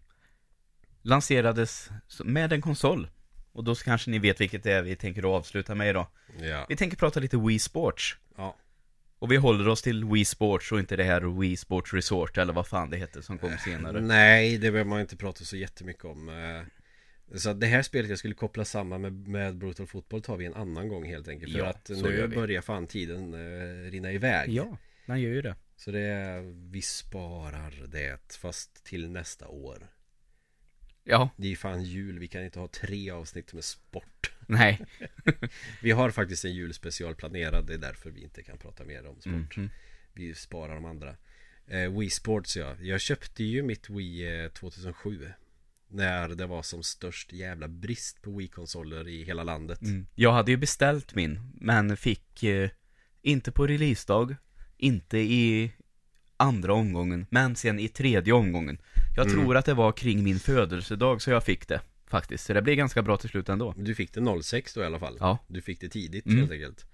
Lanserades med en konsol. Och då kanske ni vet vilket det är vi tänker avsluta med idag. Ja, Vi tänker prata lite Wii Sports. ja. Och vi håller oss till Wii Sports och inte det här Wii Sports Resort eller vad fan det hette som kom senare. Nej, det behöver man inte prata så jättemycket om eh, Så det här spelet jag skulle koppla samman med, med Brutal Football tar vi en annan gång helt enkelt. För Ja, att nu börjar fan tiden eh, rinna iväg. Ja, den gör ju det. Så det är, vi sparar det fast till nästa år. Ja, Det är fan jul, vi kan inte ha tre avsnitt med sport. Nej. Vi har faktiskt en julspecial planerad Det är därför vi inte kan prata mer om sport. Mhm. Vi sparar de andra. Eh, Wii Sports ja. Jag köpte ju mitt Wii eh, 2007 När det var som störst jävla brist på Wii-konsoler i hela landet Mm. Jag hade ju beställt min, men fick eh, inte på releasedag, inte i andra omgången, men sen i tredje omgången. Jag Mm. tror att det var kring min födelsedag så jag fick det, faktiskt. Så det blev ganska bra till slut ändå. Du fick det 06 då i alla fall Ja. Du fick det tidigt Mm. helt enkelt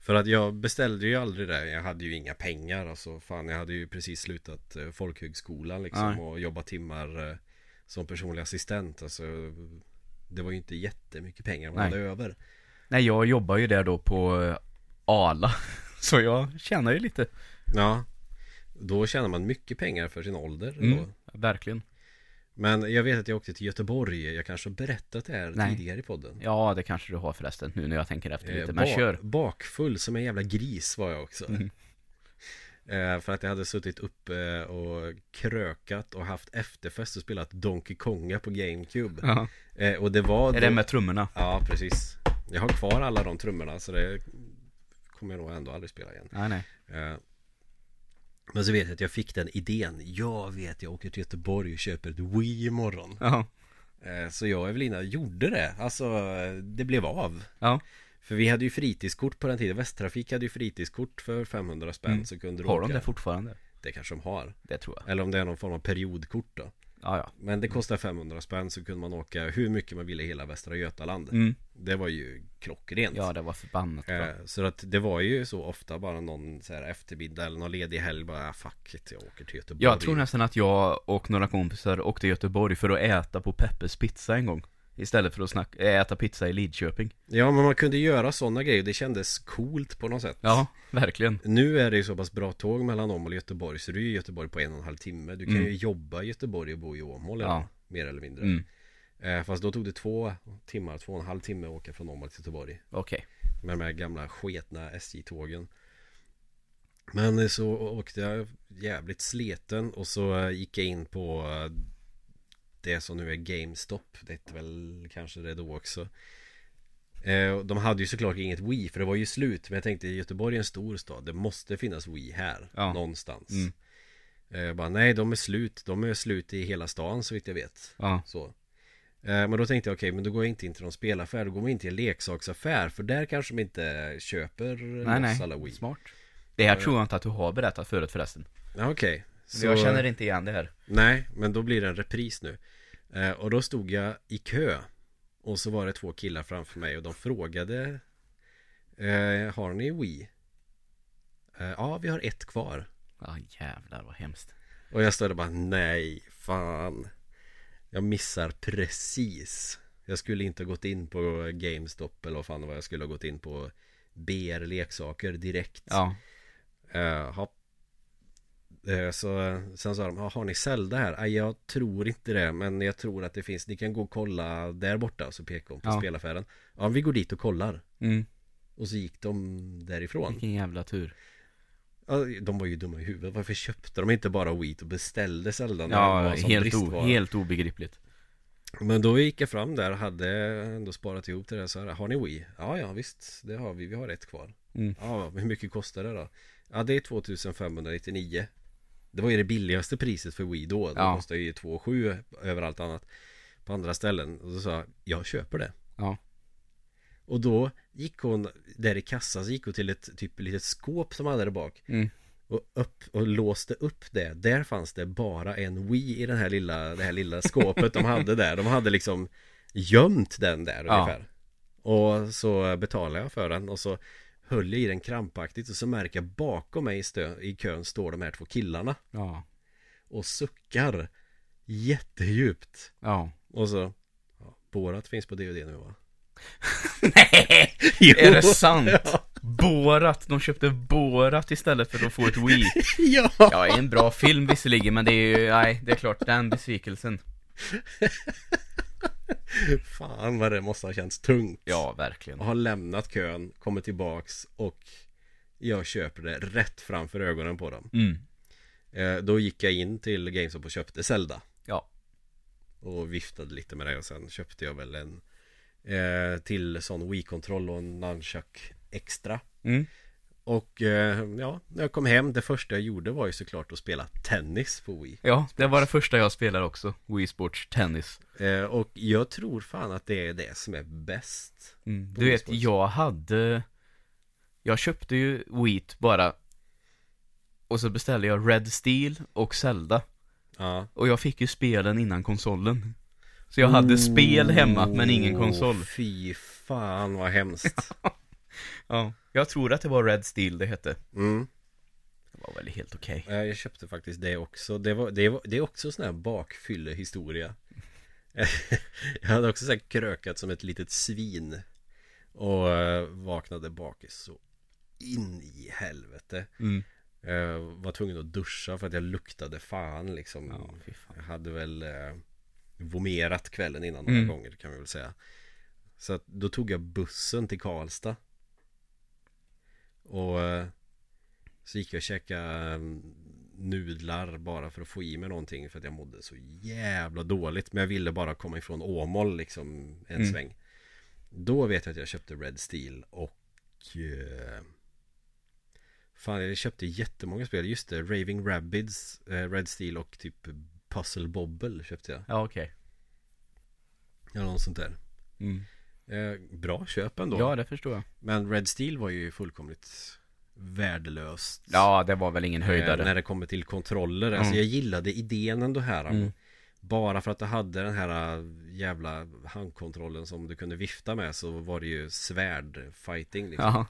För att jag beställde ju aldrig det Jag hade ju inga pengar alltså Fan jag hade ju precis slutat eh, folkhögskolan liksom Nej. Och jobbat timmar eh, Som personlig assistent alltså Det var ju inte jättemycket pengar man Nej. hade över Nej, jag jobbar ju där då på eh, Ala, så jag tjänar ju lite. Ja Då tjänar man mycket pengar för sin ålder Mm. då. Verkligen. Men jag vet att jag åkte till Göteborg Jag kanske har berättat det här Nej. tidigare i podden Ja, det kanske du har förresten, nu när jag tänker efter Eh, lite. Men ba- kör. Bakfull som en jävla gris var jag också Mm. Eh, För att jag hade suttit uppe och krökat och haft efterfest och spelat Donkey Konga på GameCube Ja. eh, Och det var Är det med trummorna? Ja, precis Jag har kvar alla de trummorna så det kommer jag nog ändå aldrig spela igen Nej, nej. Eh, Men så vet jag att jag fick den idén Jag vet, jag åker till Göteborg och köper ett Wii imorgon Ja. Eh, Så jag och Evelina gjorde det Alltså, det blev av Ja. För vi hade ju fritidskort på den tiden Västtrafik hade ju fritidskort för 500 spänn Mm. så kunde du Har de det fortfarande? Det kanske de har Det tror jag. Eller om det är någon form av periodkort då Ja, ja. Men det kostar 500 spänn så kunde man åka hur mycket man ville i hela Västra Götaland Mm. Det var ju klockrent Ja, det var förbannat bra. Eh, Så att det var ju så ofta bara någon så här eftermiddag eller någon ledig helg bara ah, fuck it, jag åker till Göteborg Jag tror nästan att jag och några kompisar åkte till Göteborg för att äta på Peppes pizza en gång. Istället för att snacka, äta pizza i Lidköping. Ja men man kunde göra sådana grejer, det kändes coolt på något sätt Ja, verkligen. Nu är det ju så pass bra tåg mellan Åmål och Göteborg så du är i Göteborg på en och en halv timme Du kan Mm. ju jobba i Göteborg och bo i Åmål Ja. ja. mer eller mindre Mm. eh, Fast då tog det två timmar, två och en halv timme att åka från Åmål till Göteborg Okej. Med de här gamla sketna SJ-tågen Men så åkte jag jävligt sleten och så gick jag in på eh, det som nu är GameStop Det hette väl kanske det då också eh, De hade ju såklart inget Wii för det var ju slut Men jag tänkte Göteborg är en stor stad Det måste finnas Wii här Ja. Någonstans Mm. eh, jag bara, Nej de är slut De är slut i hela stan så vitt jag vet Ja. så eh, Men då tänkte jag okej men då går jag inte in till någon spelaffär Då går man in till en leksaksaffär För där kanske de inte köper Nej, nej. alla Wii Smart. Det här tror jag inte att du har berättat förut förresten. Okej Så... Jag känner inte igen det här. Nej, men då blir det en repris nu eh, Och då stod jag i kö Och så var det två killar framför mig och de frågade eh, Har ni Wii? Eh, ja, vi har ett kvar Ja jävlar vad hemskt. Och jag stod där bara nej, fan Jag missar precis Jag skulle inte ha gått in på GameStop eller vad fan var Jag skulle ha gått in på BR leksaker direkt Ja. Eh, ha. Eh, Så sen sa de, "Ja, har ni Zelda här? Jag tror inte det Men jag tror att det finns, ni kan gå och kolla där borta Så pekade hon på Ja. spelaffären Ja, vi går dit och kollar Mm. Och så gick de därifrån Vilken jävla tur. ja, De var ju dumma i huvudet Varför köpte de inte bara Wii och beställde Zelda när Ja, var som helt, o- helt obegripligt. Men då gick jag fram där hade ändå sparat ihop det så här, Har ni Wii? Ja, ja visst Det har vi, vi har ett kvar Mm. Ja, hur mycket kostar det då? Ja, det är 2599 Det var ju det billigaste priset för Wii då Det Ja. kostar ju 2,7 över allt annat På andra ställen Och så sa jag, jag köper det Ja. Och då gick hon Där i kassan så gick hon till ett typ litet skåp som hade där bak Mm. och, upp, och låste upp det Där fanns det bara en Wii i den här lilla, det här lilla skåpet de hade där De hade liksom gömt den där Ja. ungefär Och så betalade jag för den och så höll jag i den krampaktigt och så märker jag bakom mig i, stö, i kön står de här två killarna Ja. och suckar jättedjupt Ja. och så ja, Borat finns på DVD nu va? Nej! Jo. Är det sant? Ja. Borat, de köpte Borat istället för att få ett Wii. ja! Ja, en bra film visserligen, men det är ju, nej, det är klart, den besvikelsen. Fan vad det måste ha känts tungt Ja, verkligen. och har lämnat kön, kommer tillbaks och jag köper det rätt framför ögonen på dem. Mm. Eh, då gick jag in till GameStop och köpte Zelda. Ja. Och viftade lite med det och sen köpte jag väl en eh, till sån Wii-kontroll och en Nunchuck extra. Mm. Och eh, ja, när jag kom hem, det första jag gjorde var ju såklart att spela tennis på Wii. Ja, det var det första jag spelade också. Wii Sports Tennis. Eh, och jag tror fan att det är det som är bäst. Mm. Du vet, jag hade Jag köpte ju Wii bara Och så beställde jag Red Steel och Zelda Ja. Och jag fick ju spelen innan konsolen Så jag hade spel hemma men ingen Oh, konsol Fy fan vad hemskt. Ja. Jag tror att det var Red Steel det hette. Mm. Det var väl helt okej. Ja, Jag köpte faktiskt det också. Det, var, det, var, det är också sån här bakfyllehistoria. Jag hade också så här krökat som ett litet svin Och eh, vaknade bakis så in i helvete. Mm. Jag var tvungen att duscha för att jag luktade fan liksom. Ja, fan. Jag hade väl eh, vomerat kvällen innan några Mm. gånger kan vi väl säga. Så att då tog jag bussen till Karlstad Och eh, så gick jag och käkade eh, nudlar bara för att få i mig någonting för att jag mådde så jävla dåligt. Men jag ville bara komma ifrån Åmål liksom en Mm. sväng. Då vet jag att jag köpte Red Steel och eh, Fan jag köpte jättemånga spel. Just det, Raving Rabbids, Red Steel och typ Puzzle Bobble köpte jag. Ja okej. Eller något sånt där. Mm. Eh, Bra köp ändå. Ja det förstår jag. Men Red Steel var ju fullkomligt värdelöst. Ja det var väl ingen eh, höjdare. När det kommer till kontroller. Alltså Mm. jag gillade idén ändå här Mm. Bara för att det hade den här äh, jävla handkontrollen som du kunde vifta med så var det ju svärdfighting liksom.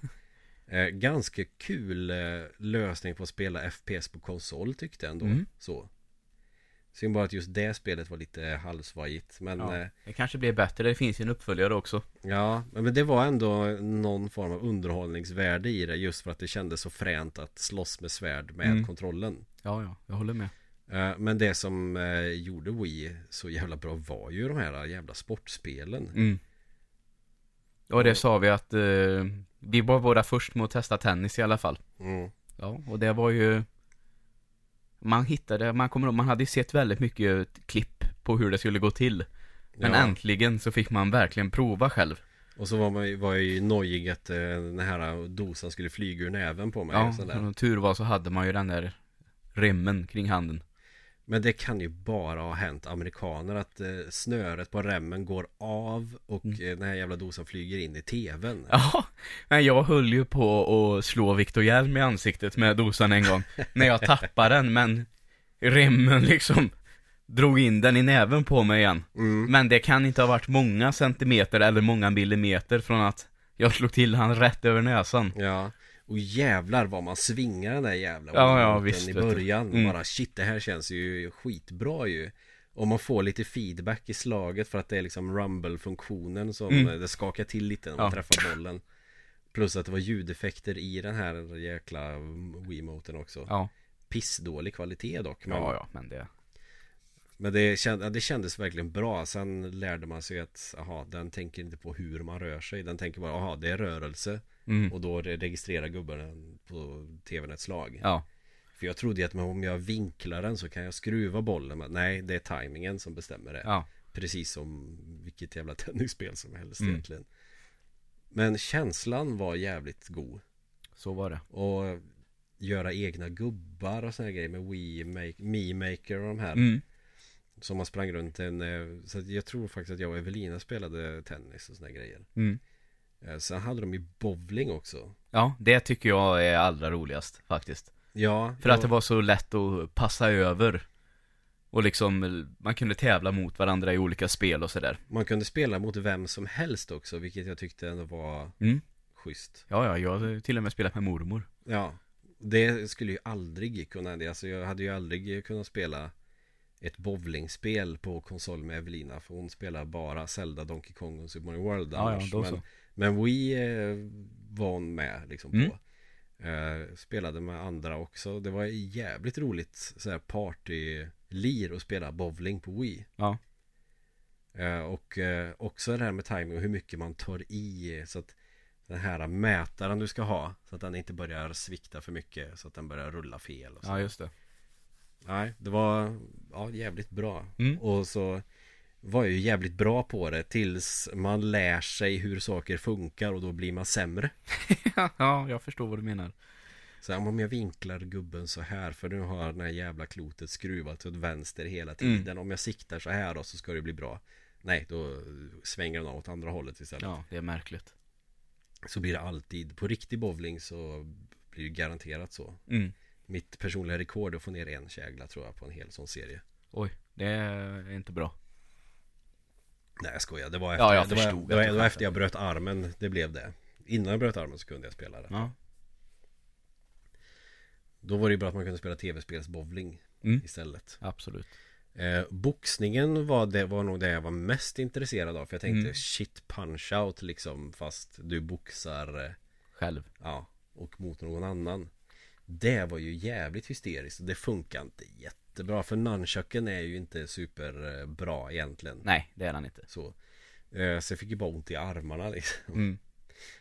Eh, Ganska kul eh, lösning på att spela FPS på konsol tyckte jag ändå. Mm. Så Synd bara att just det spelet var lite halvsvajigt Men Ja. eh, Det kanske blir bättre, det finns ju en uppföljare också Ja, men det var ändå någon form av underhållningsvärde i det just för att det kändes så fränt att slåss med svärd med Mm. kontrollen. Ja ja, jag håller med Eh, Men det som eh, gjorde Wii så jävla bra var ju de här jävla sportspelen. Mm. Och det sa vi att eh, vi var båda först med att testa tennis i alla fall. Mm. Ja, och det var ju Man hittade, man kommer man hade ju sett väldigt mycket klipp på hur det skulle gå till. Men Ja. äntligen så fick man verkligen prova själv. Och så var, man, var jag ju nojig att eh, den här dosan skulle flyga ur näven på mig Ja, och sådär. som tur var så hade man ju den där remmen kring handen. Men det kan ju bara ha hänt amerikaner att eh, snöret på remmen går av och Mm. eh, den här jävla dosan flyger in i tvn. Ja, men jag höll ju på att slå Viktor Hjelm i ansiktet med dosan en gång. när jag tappade den, men remmen liksom drog in den i näven på mig igen. Mm. Men det kan inte ha varit många centimeter eller många millimeter från att jag slog till han rätt över näsan. Ja, och jävlar vad man svingar den där jävla Ja, ja, visst, i början. Mm. Bara shit, det här känns ju skitbra ju. Och man får lite feedback i slaget för att det är liksom rumble-funktionen som Mm. det skakar till lite när man Ja. träffar bollen. Plus att det var ljudeffekter i den här jäkla Wiimoten också. Ja, Pissdålig kvalitet dock. Men, ja, ja, men det... men det, känd, ja, det kändes verkliligen bra. Sen lärde man sig att aha, den tänker inte på hur man rör sig. Den tänker bara, aha, det är rörelse. Mm. Och då registrerar gubben på tvn ett slag. Ja, För jag trodde att om jag vinklar den så kan jag skruva bollen. Men nej, det är tajmingen som bestämmer det. ja, Precis som vilket jävla tennisspel som helst Mm. egentligen. Men känslan var jävligt god. så var det. Och göra egna gubbar och såna här grejer med Wii Make, Me Maker och de här. Mm. Som man sprang runt en eh, Så jag tror faktiskt att jag och Evelina spelade tennis och såna här grejer. Mm. Eh, Sen hade de ju bowling också. Ja, det tycker jag är allra roligast faktiskt. Ja, För jag- att det var så lätt att passa över. Och liksom, man kunde tävla mot varandra i olika spel och sådär. Man kunde spela mot vem som helst också, vilket jag tyckte ändå var Mm. schysst. Ja, ja, jag har till och med spelat med mormor. Ja, det skulle ju aldrig kunna hända. Alltså jag hade ju aldrig kunnat spela ett bowlingspel på konsol med Evelina, för hon spelar bara Zelda, Donkey Kong och Super Mario World Ja, ja, men, men Wii eh, var hon med liksom Mm. på. Eh, spelade med andra också. Det var jävligt roligt så här party-lir att spela bowling på Wii. Ja. Eh, och eh, också det här med timing och hur mycket man tar i så att den här mätaren du ska ha så att den inte börjar svikta för mycket så att den börjar rulla fel och så. Ja, just det. Nej, det var ja, jävligt bra. Mm. Och så var jag ju jävligt bra på det tills man lär sig hur saker funkar och då blir man sämre. ja, jag förstår vad du menar. Så här, om jag vinklar gubben så här för nu har den här jävla klotet skruvat åt vänster hela Mm. tiden. Om jag siktar så här då så ska det bli bra. Nej, då svänger den av åt andra hållet istället. Ja, det är märkligt. Så blir det alltid. På riktig bowling så blir det garanterat så. Mm. Mitt personliga rekord att få ner en kägla tror jag på en hel sån serie. Oj, det är inte bra. Nej jag skojar, det var efter, Ja, jag det var, det var, det var efter jag bröt armen, det blev det. Innan jag bröt armen så kunde jag spela det. Ja. Då var det ju bra att man kunde spela tv-spelsbowling Mm. istället. Absolut. Eh, boxningen var, det, var nog det jag var mest intresserad av. För jag tänkte Mm. shit punch out liksom fast du boxar eh, Själv. Ja, och mot någon annan. Det var ju jävligt hysteriskt. Det funkar inte jättebra. För nunchucken är ju inte superbra egentligen. Nej, det är han inte. Så. Eh, så jag fick ju bara ont i armarna liksom. Mm.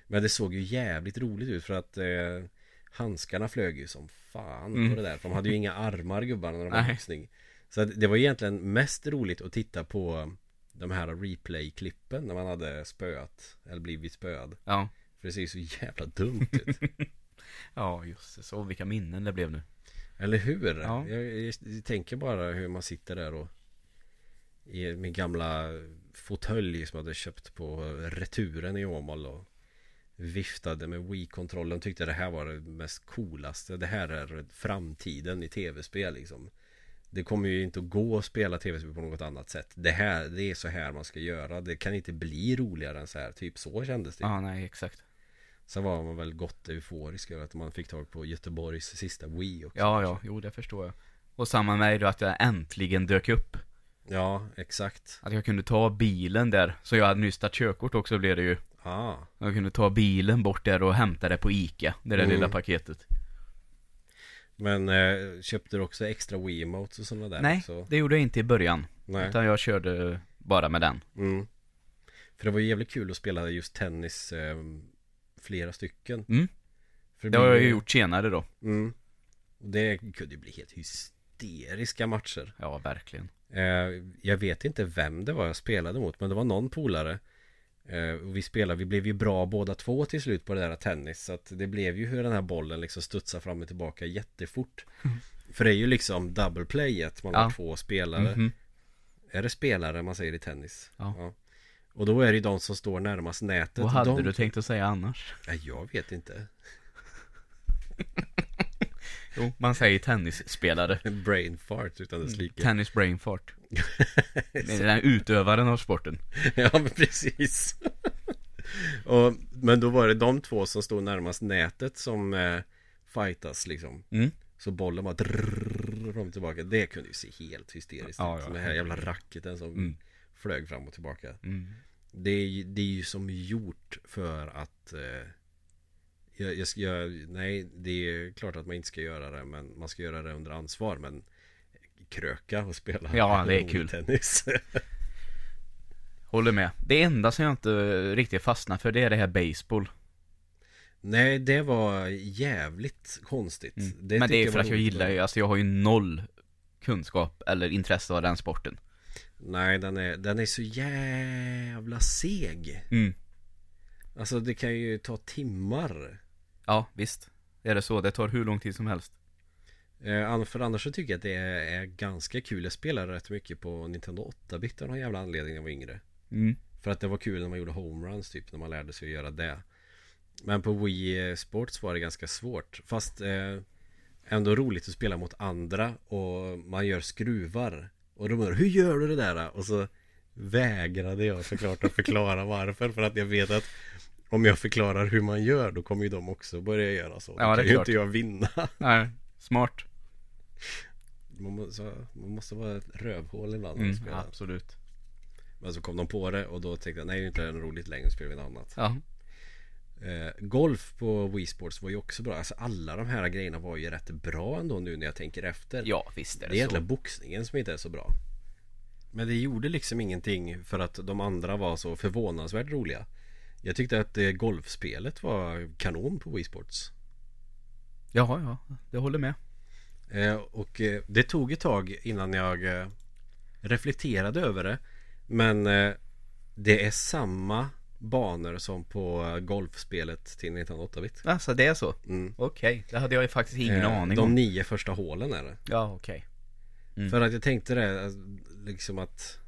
Men det såg ju jävligt roligt ut för att eh, Handskarna flög ju som fan Mm. på det där. De hade ju inga armar gubbarna när de var boxning. Så det var egentligen mest roligt att titta på de här replay-klippen när man hade spöat Eller blivit spöad Ja. För det ser ju så jävla dumt ut Ja, just det. Så vilka minnen det blev nu. Eller hur? Ja. Jag, jag, jag tänker bara hur man sitter där och i min gamla fåtölj som jag hade köpt på returen i Åmål och viftade med Wii-kontrollen tyckte det här var det mest coolaste. Det här är framtiden i tv-spel liksom. Det kommer ju inte att gå att spela tv-spel på något annat sätt. Det här, det är så här man ska göra. Det kan inte bli roligare än så här. Typ så kändes det. Ja, nej, exakt. Sen var man väl gott euforisk över att man fick tag på Göteborgs sista Wii också. Ja, ja, jo det förstår jag. Och samma med då att jag äntligen dök upp. Ja, exakt. Att jag kunde ta bilen där. Så jag hade nyss tagit körkort också blev det ju. Ah. Jag kunde ta bilen bort där och hämta det på Ica. Det där Mm. lilla paketet. Men eh, köpte du också extra Wiimotes och sådana där nej, också? det gjorde jag inte i början. Nej. Utan jag körde bara med den. Mm. För det var ju jävligt kul att spela just tennis eh, flera stycken. Mm. För Det har jag ju gjort senare då. Mm. Och det kunde ju bli helt hysteriska matcher Ja, verkligen. eh, Jag vet inte vem det var jag spelade mot Men det var någon polare eh, och Vi spelade, vi blev ju bra båda två till slut på det där tennis Så att det blev ju hur den här bollen liksom studsar fram och tillbaka jättefort För det är ju liksom double playet Man har Ja. två spelare Mhm. Är det spelare man säger i tennis? Ja. Och då är det ju de som står närmast nätet Vad hade de... du tänkt att säga annars? Nej, jag vet inte Jo, man säger tennisspelare. En brain fart utan Mm. dess like Tennis brain fart. Det är den här utövaren av sporten. Ja men precis och, Men då var det de två som stod närmast nätet som eh, fightas liksom Mm. Så bollen bara drrrr, tillbaka Det kunde ju se helt hysteriskt Ja, ut ja. Den här jävla racketen som Mm. Flög fram och tillbaka Mm. det är, det är ju som gjort för att eh, jag, jag ska göra, Nej, det är klart att man inte ska göra det Men man ska göra det under ansvar Men kröka och spela Ja, det är kul. tennis Håller med. Det enda som jag inte riktigt fastnar för det är det här baseball. Nej, det var jävligt konstigt Mm. det Men det är för att jag gillar ju, alltså jag har ju noll kunskap eller intresse av den sporten. Nej, den är, den är så jävla seg Mm. Alltså det kan ju ta timmar Ja, visst. Är det så? Det tar hur lång tid som helst. eh, För annars så tycker jag att det är, är ganska kul Jag spelade rätt mycket på Nintendo 8-bit av någon jävla anledning när jag var yngre Mm. För att det var kul när man gjorde homeruns typ När man lärde sig att göra det Men på Wii Sports var det ganska svårt Fast eh, Ändå roligt att spela mot andra Och man gör skruvar Och de undrar hur gör du det där? Och så Vägrade jag såklart att förklara varför För att jag vet att Om jag förklarar hur man gör Då kommer ju de också börja göra så Ja, Då det är kan ju inte jag vinna Nej, smart. man måste, man måste vara ett rövhål ibland Mm, absolut. Men så kom de på det och då tänkte jag Nej det är inte det roligt längre, spelar vi något annat Ja. Eh, golf på Wii Sports var ju också bra. Alltså alla de här grejerna var ju rätt bra ändå nu när jag tänker efter. Ja, visst är det är det, så. egentligen boxningen som inte är så bra. Men det gjorde liksom ingenting för att de andra var så förvånansvärt roliga. Jag tyckte att eh, golfspelet var kanon på Wii Sports. Jaha, ja. Det håller med. Eh, och det tog ett tag innan jag reflekterade över det. Men det är samma banor som på eh, golfspelet till 1908-bit. Alltså det är så? Mm. Okej, det hade jag ju faktiskt ingen Eh, aning De om. nio första hålen är det. Ja, okej. Mm. För att jag tänkte det, alltså, liksom att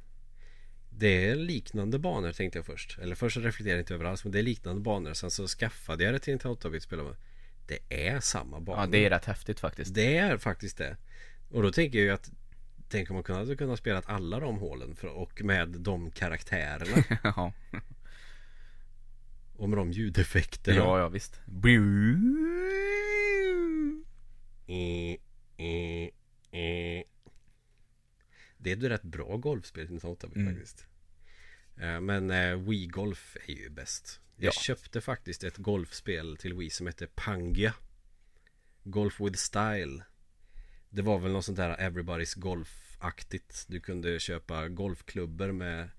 det är liknande banor tänkte jag först. Eller först reflekterade jag inte över alls, men det är liknande banor. Sen så skaffade jag det till en 8-bit spelare. Det är samma banor. Ja, det är rätt häftigt faktiskt. Det är faktiskt det. Och då tänker jag ju att Tänk om man kunde, hade kunnat spela alla de hålen för, och med de karaktärerna ja. Och med de ljudeffekterna. ja, ja, visst. Eh, eh, eh. Det är ett rätt bra golfspel till 1908 Mm. faktiskt. Eh, Men eh, Wii Golf är ju bäst. Jag Ja. köpte faktiskt ett golfspel till Wii som hette Pangia. Golf with Style. Det var väl något sånt där Everybody's Golf-aktigt. Du kunde köpa golfklubbor med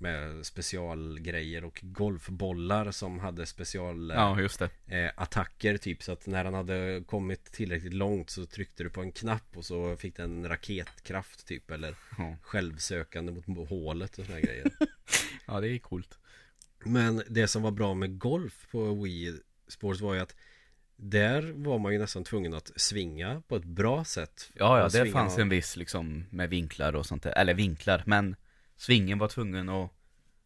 med specialgrejer och golfbollar som hade special Ja, just det. eh, attacker typ så att när han hade kommit tillräckligt långt så tryckte du på en knapp och så fick den raketkraft typ eller Ja. självsökande mot hålet och såna här grejer. Ja, det är coolt. Men det som var bra med golf på Wii Sports var ju att där var man ju nästan tvungen att svinga på ett bra sätt. Ja, ja, det fanns en viss liksom med vinklar och sånt där. Eller vinklar, men svingen var tvungen att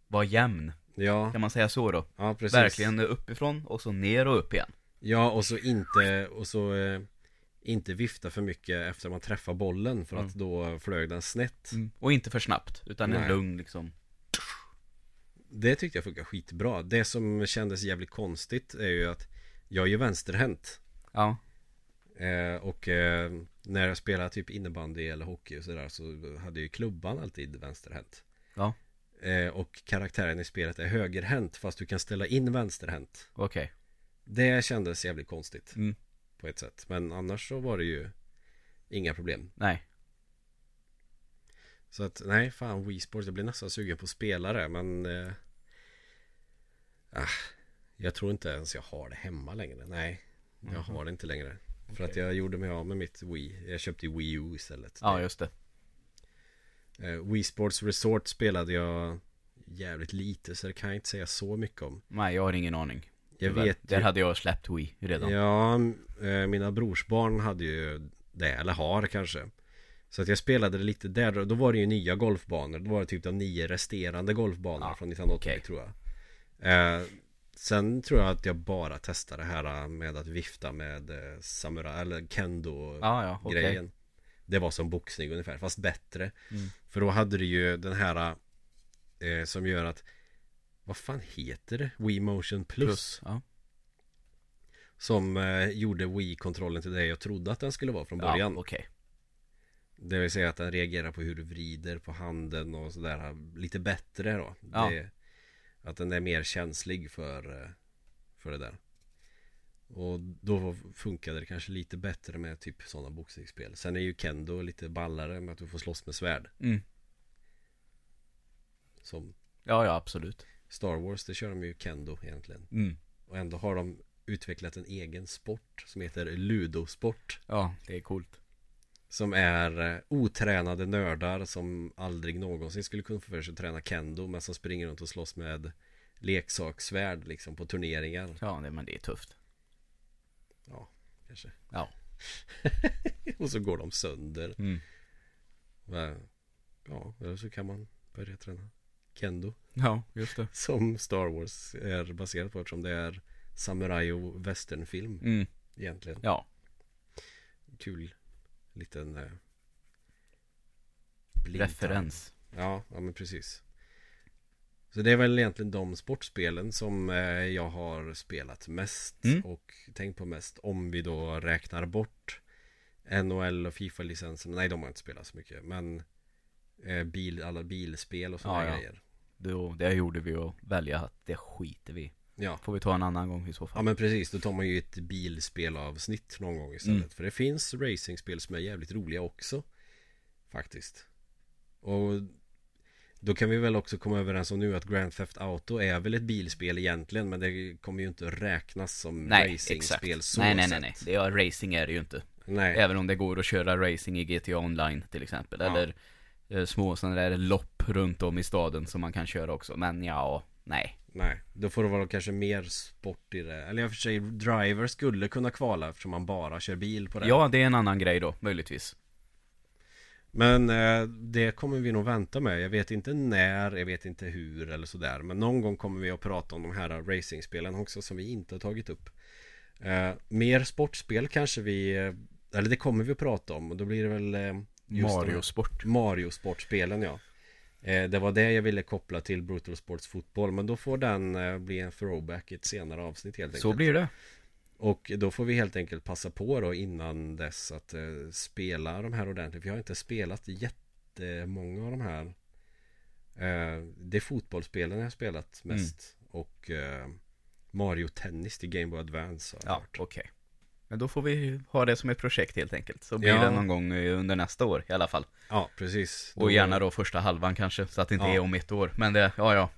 vara jämn. Ja, Kan man säga så då? ja precis. Verkligen uppifrån och så ner och upp igen. Ja, och så inte och så eh, inte vifta för mycket efter man träffar bollen för att då flög den snett. Och inte för snabbt, utan en Nej. lugn liksom. Det tyckte jag funkar skitbra. Det som kändes jävligt konstigt är ju att jag är ju vänsterhänt. Ja. Eh, och eh, när jag spelade typ innebandy eller hockey och sådär så hade ju klubban alltid vänsterhänt. Ja. Eh, och karaktären i spelet är högerhänt fast du kan ställa in vänsterhänt. Okej. Det kändes jävligt konstigt Mm. på ett sätt. Men annars så var det ju inga problem. Nej. Så att nej, fan Wii Sports, jag blir nästan sugen på spelare men eh, ah, Jag tror inte ens jag har det hemma längre, nej Jag Mhm. har det inte längre För att jag gjorde mig av med mitt Wii Jag köpte Wii U istället Ja, just det. Eh, Wii Sports Resort spelade jag jävligt lite så det kan jag inte säga så mycket om Nej, jag har ingen aning. Jag Tyvärr. vet Där ju- hade jag släppt Wii redan. Ja, eh, mina brorsbarn hade ju det, eller har kanske Så att jag spelade det lite där, då var det ju nya golfbanor Då var det typ de nio resterande golfbanor Ja, från 1980 okej. tror jag eh, Sen tror jag att jag bara testade det här med att vifta med eh, samurai, eller kendo Ja, ja, grejen Det var som boxning ungefär, fast bättre Mm. För då hade du ju den här eh, Som gör att Vad fan heter det? Wii Motion Plus, Plus. Ja. Som eh, gjorde Wii-kontrollen till det jag trodde att den skulle vara från början Ja, okej. Det vill säga att den reagerar på hur du vrider på handen och sådär Lite bättre då Ja. det, Att den är mer känslig för eh, För det där Och då funkade det kanske lite bättre med typ sådana boxningsspel Sen är ju Kendo lite ballare med att du får slåss med svärd Mm. Som Ja, ja, absolut. Star Wars, det kör de ju Kendo egentligen Mm. Och ändå har de utvecklat en egen sport som heter Ludosport Ja, det är coolt. Som är eh, otränade nördar som aldrig någonsin skulle kunna få för sig att träna Kendo Men som springer runt och slåss med leksakssvärd liksom på turneringar Ja, men det är tufft. Ja, kanske Ja. Och så går de sönder Mm. Ja, eller så kan man börja träna Kendo Ja, just det. Som Star Wars är baserat på eftersom det är Samurai och westernfilm Mm. egentligen Ja. Kul liten eh. Referens. Ja, ja men precis Så det är väl egentligen de sportspelen som eh, jag har spelat mest Mm. och tänkt på mest om vi då räknar bort NHL och FIFA-licensen Nej de har inte spelat så mycket men eh, bil, alla bilspel och sådana Ja, ja. grejer det gjorde vi att välja att det skiter vi. Ja, Får vi ta en annan gång i så ja fall. men precis då tar man ju ett bilspelavsnitt någon gång istället Mm. För det finns racingspel som är jävligt roliga också Faktiskt Och Då kan vi väl också komma överens om nu att Grand Theft Auto är väl ett bilspel egentligen Men det kommer ju inte räknas som nej, racingspel exakt. så Nej, nej, nej, nej. Det är, racing är det ju inte. Nej, Även om det går att köra racing i GTA Online till exempel. Ja. Eller eh, små sådana där lopp runt om i staden som man kan köra också. Men ja, nej. Nej. Då får det vara kanske mer sport i det. Eller i och för sig Driver skulle kunna kvala eftersom man bara kör bil på det. Ja, det är en annan grej då, möjligtvis. Men eh, det kommer vi nog vänta med. Jag vet inte när, jag vet inte hur eller sådär. Men någon gång kommer vi att prata om de här racingspelen också som vi inte har tagit upp. Eh, Mer sportspel kanske vi eh, Eller det kommer vi att prata om. Och då blir det väl eh, just Mario de- Sport. Mario sportspelen ja Det var det jag ville koppla till Brutal Sports fotboll Men då får den eh, bli en throwback i ett senare avsnitt helt enkelt Så blir det. och då får vi helt enkelt passa på då innan dess att eh, spela de här ordentligt. Vi har inte spelat jättemånga av de här. Eh, det är fotbollsspelen jag har spelat mest. Och eh, Mario Tennis till Game Boy Advance Ja, okej. Men då får vi ha det som ett projekt helt enkelt. Så blir Ja. det någon gång eh, under nästa år i alla fall. Ja, precis. Och gärna då första halvan kanske, så att det inte Ja. är om ett år. Men det, ja ja.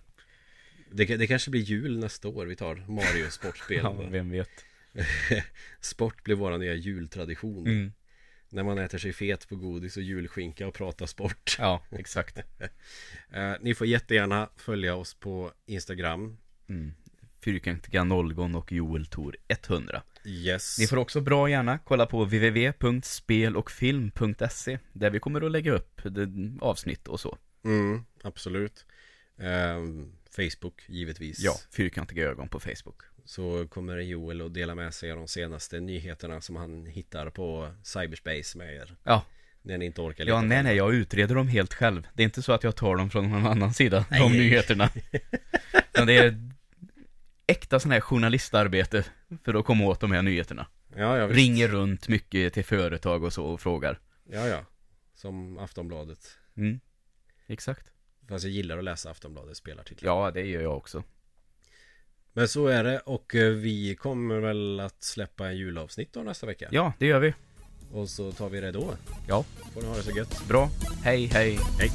Det, det kanske blir jul nästa år vi tar Mario sportspel. ja vem vet. Sport blir våra nya jultradition. Mm. När man äter sig fet på godis och julskinka och pratar sport. Ja, exakt. Eh, ni får jättegärna följa oss på Instagram. Mm. Fyrkantiga Nolgon och Joel Tor 100. Yes. Ni får också bra gärna kolla på www.spelochfilm.se Där vi kommer att lägga upp avsnitt och så. Mm, absolut. Ehm, Facebook givetvis. Fyrkantiga ögon på Facebook. Så kommer Joel att dela med sig av de senaste nyheterna som han hittar på cyberspace med er. Ja, När ni inte orkar ja leta nej fram nej, jag utreder dem helt själv. Det är inte så att jag tar dem från någon annan sida, Nej. de nyheterna. Men det är äkta sån här journalistarbete för att komma åt de här nyheterna. Ja, ja, visst. Ringer runt mycket till företag och så och frågar. Ja, ja. Som Aftonbladet. Mm. Exakt. Fast jag gillar att läsa Aftonbladets spelartiklar. Ja, det gör jag också. Men så är det och eh, vi kommer väl att släppa en julavsnitt då nästa vecka. Ja, det gör vi. Och så tar vi det då. Ja. Får ni ha det så gött. Bra. Hej, hej. Hej.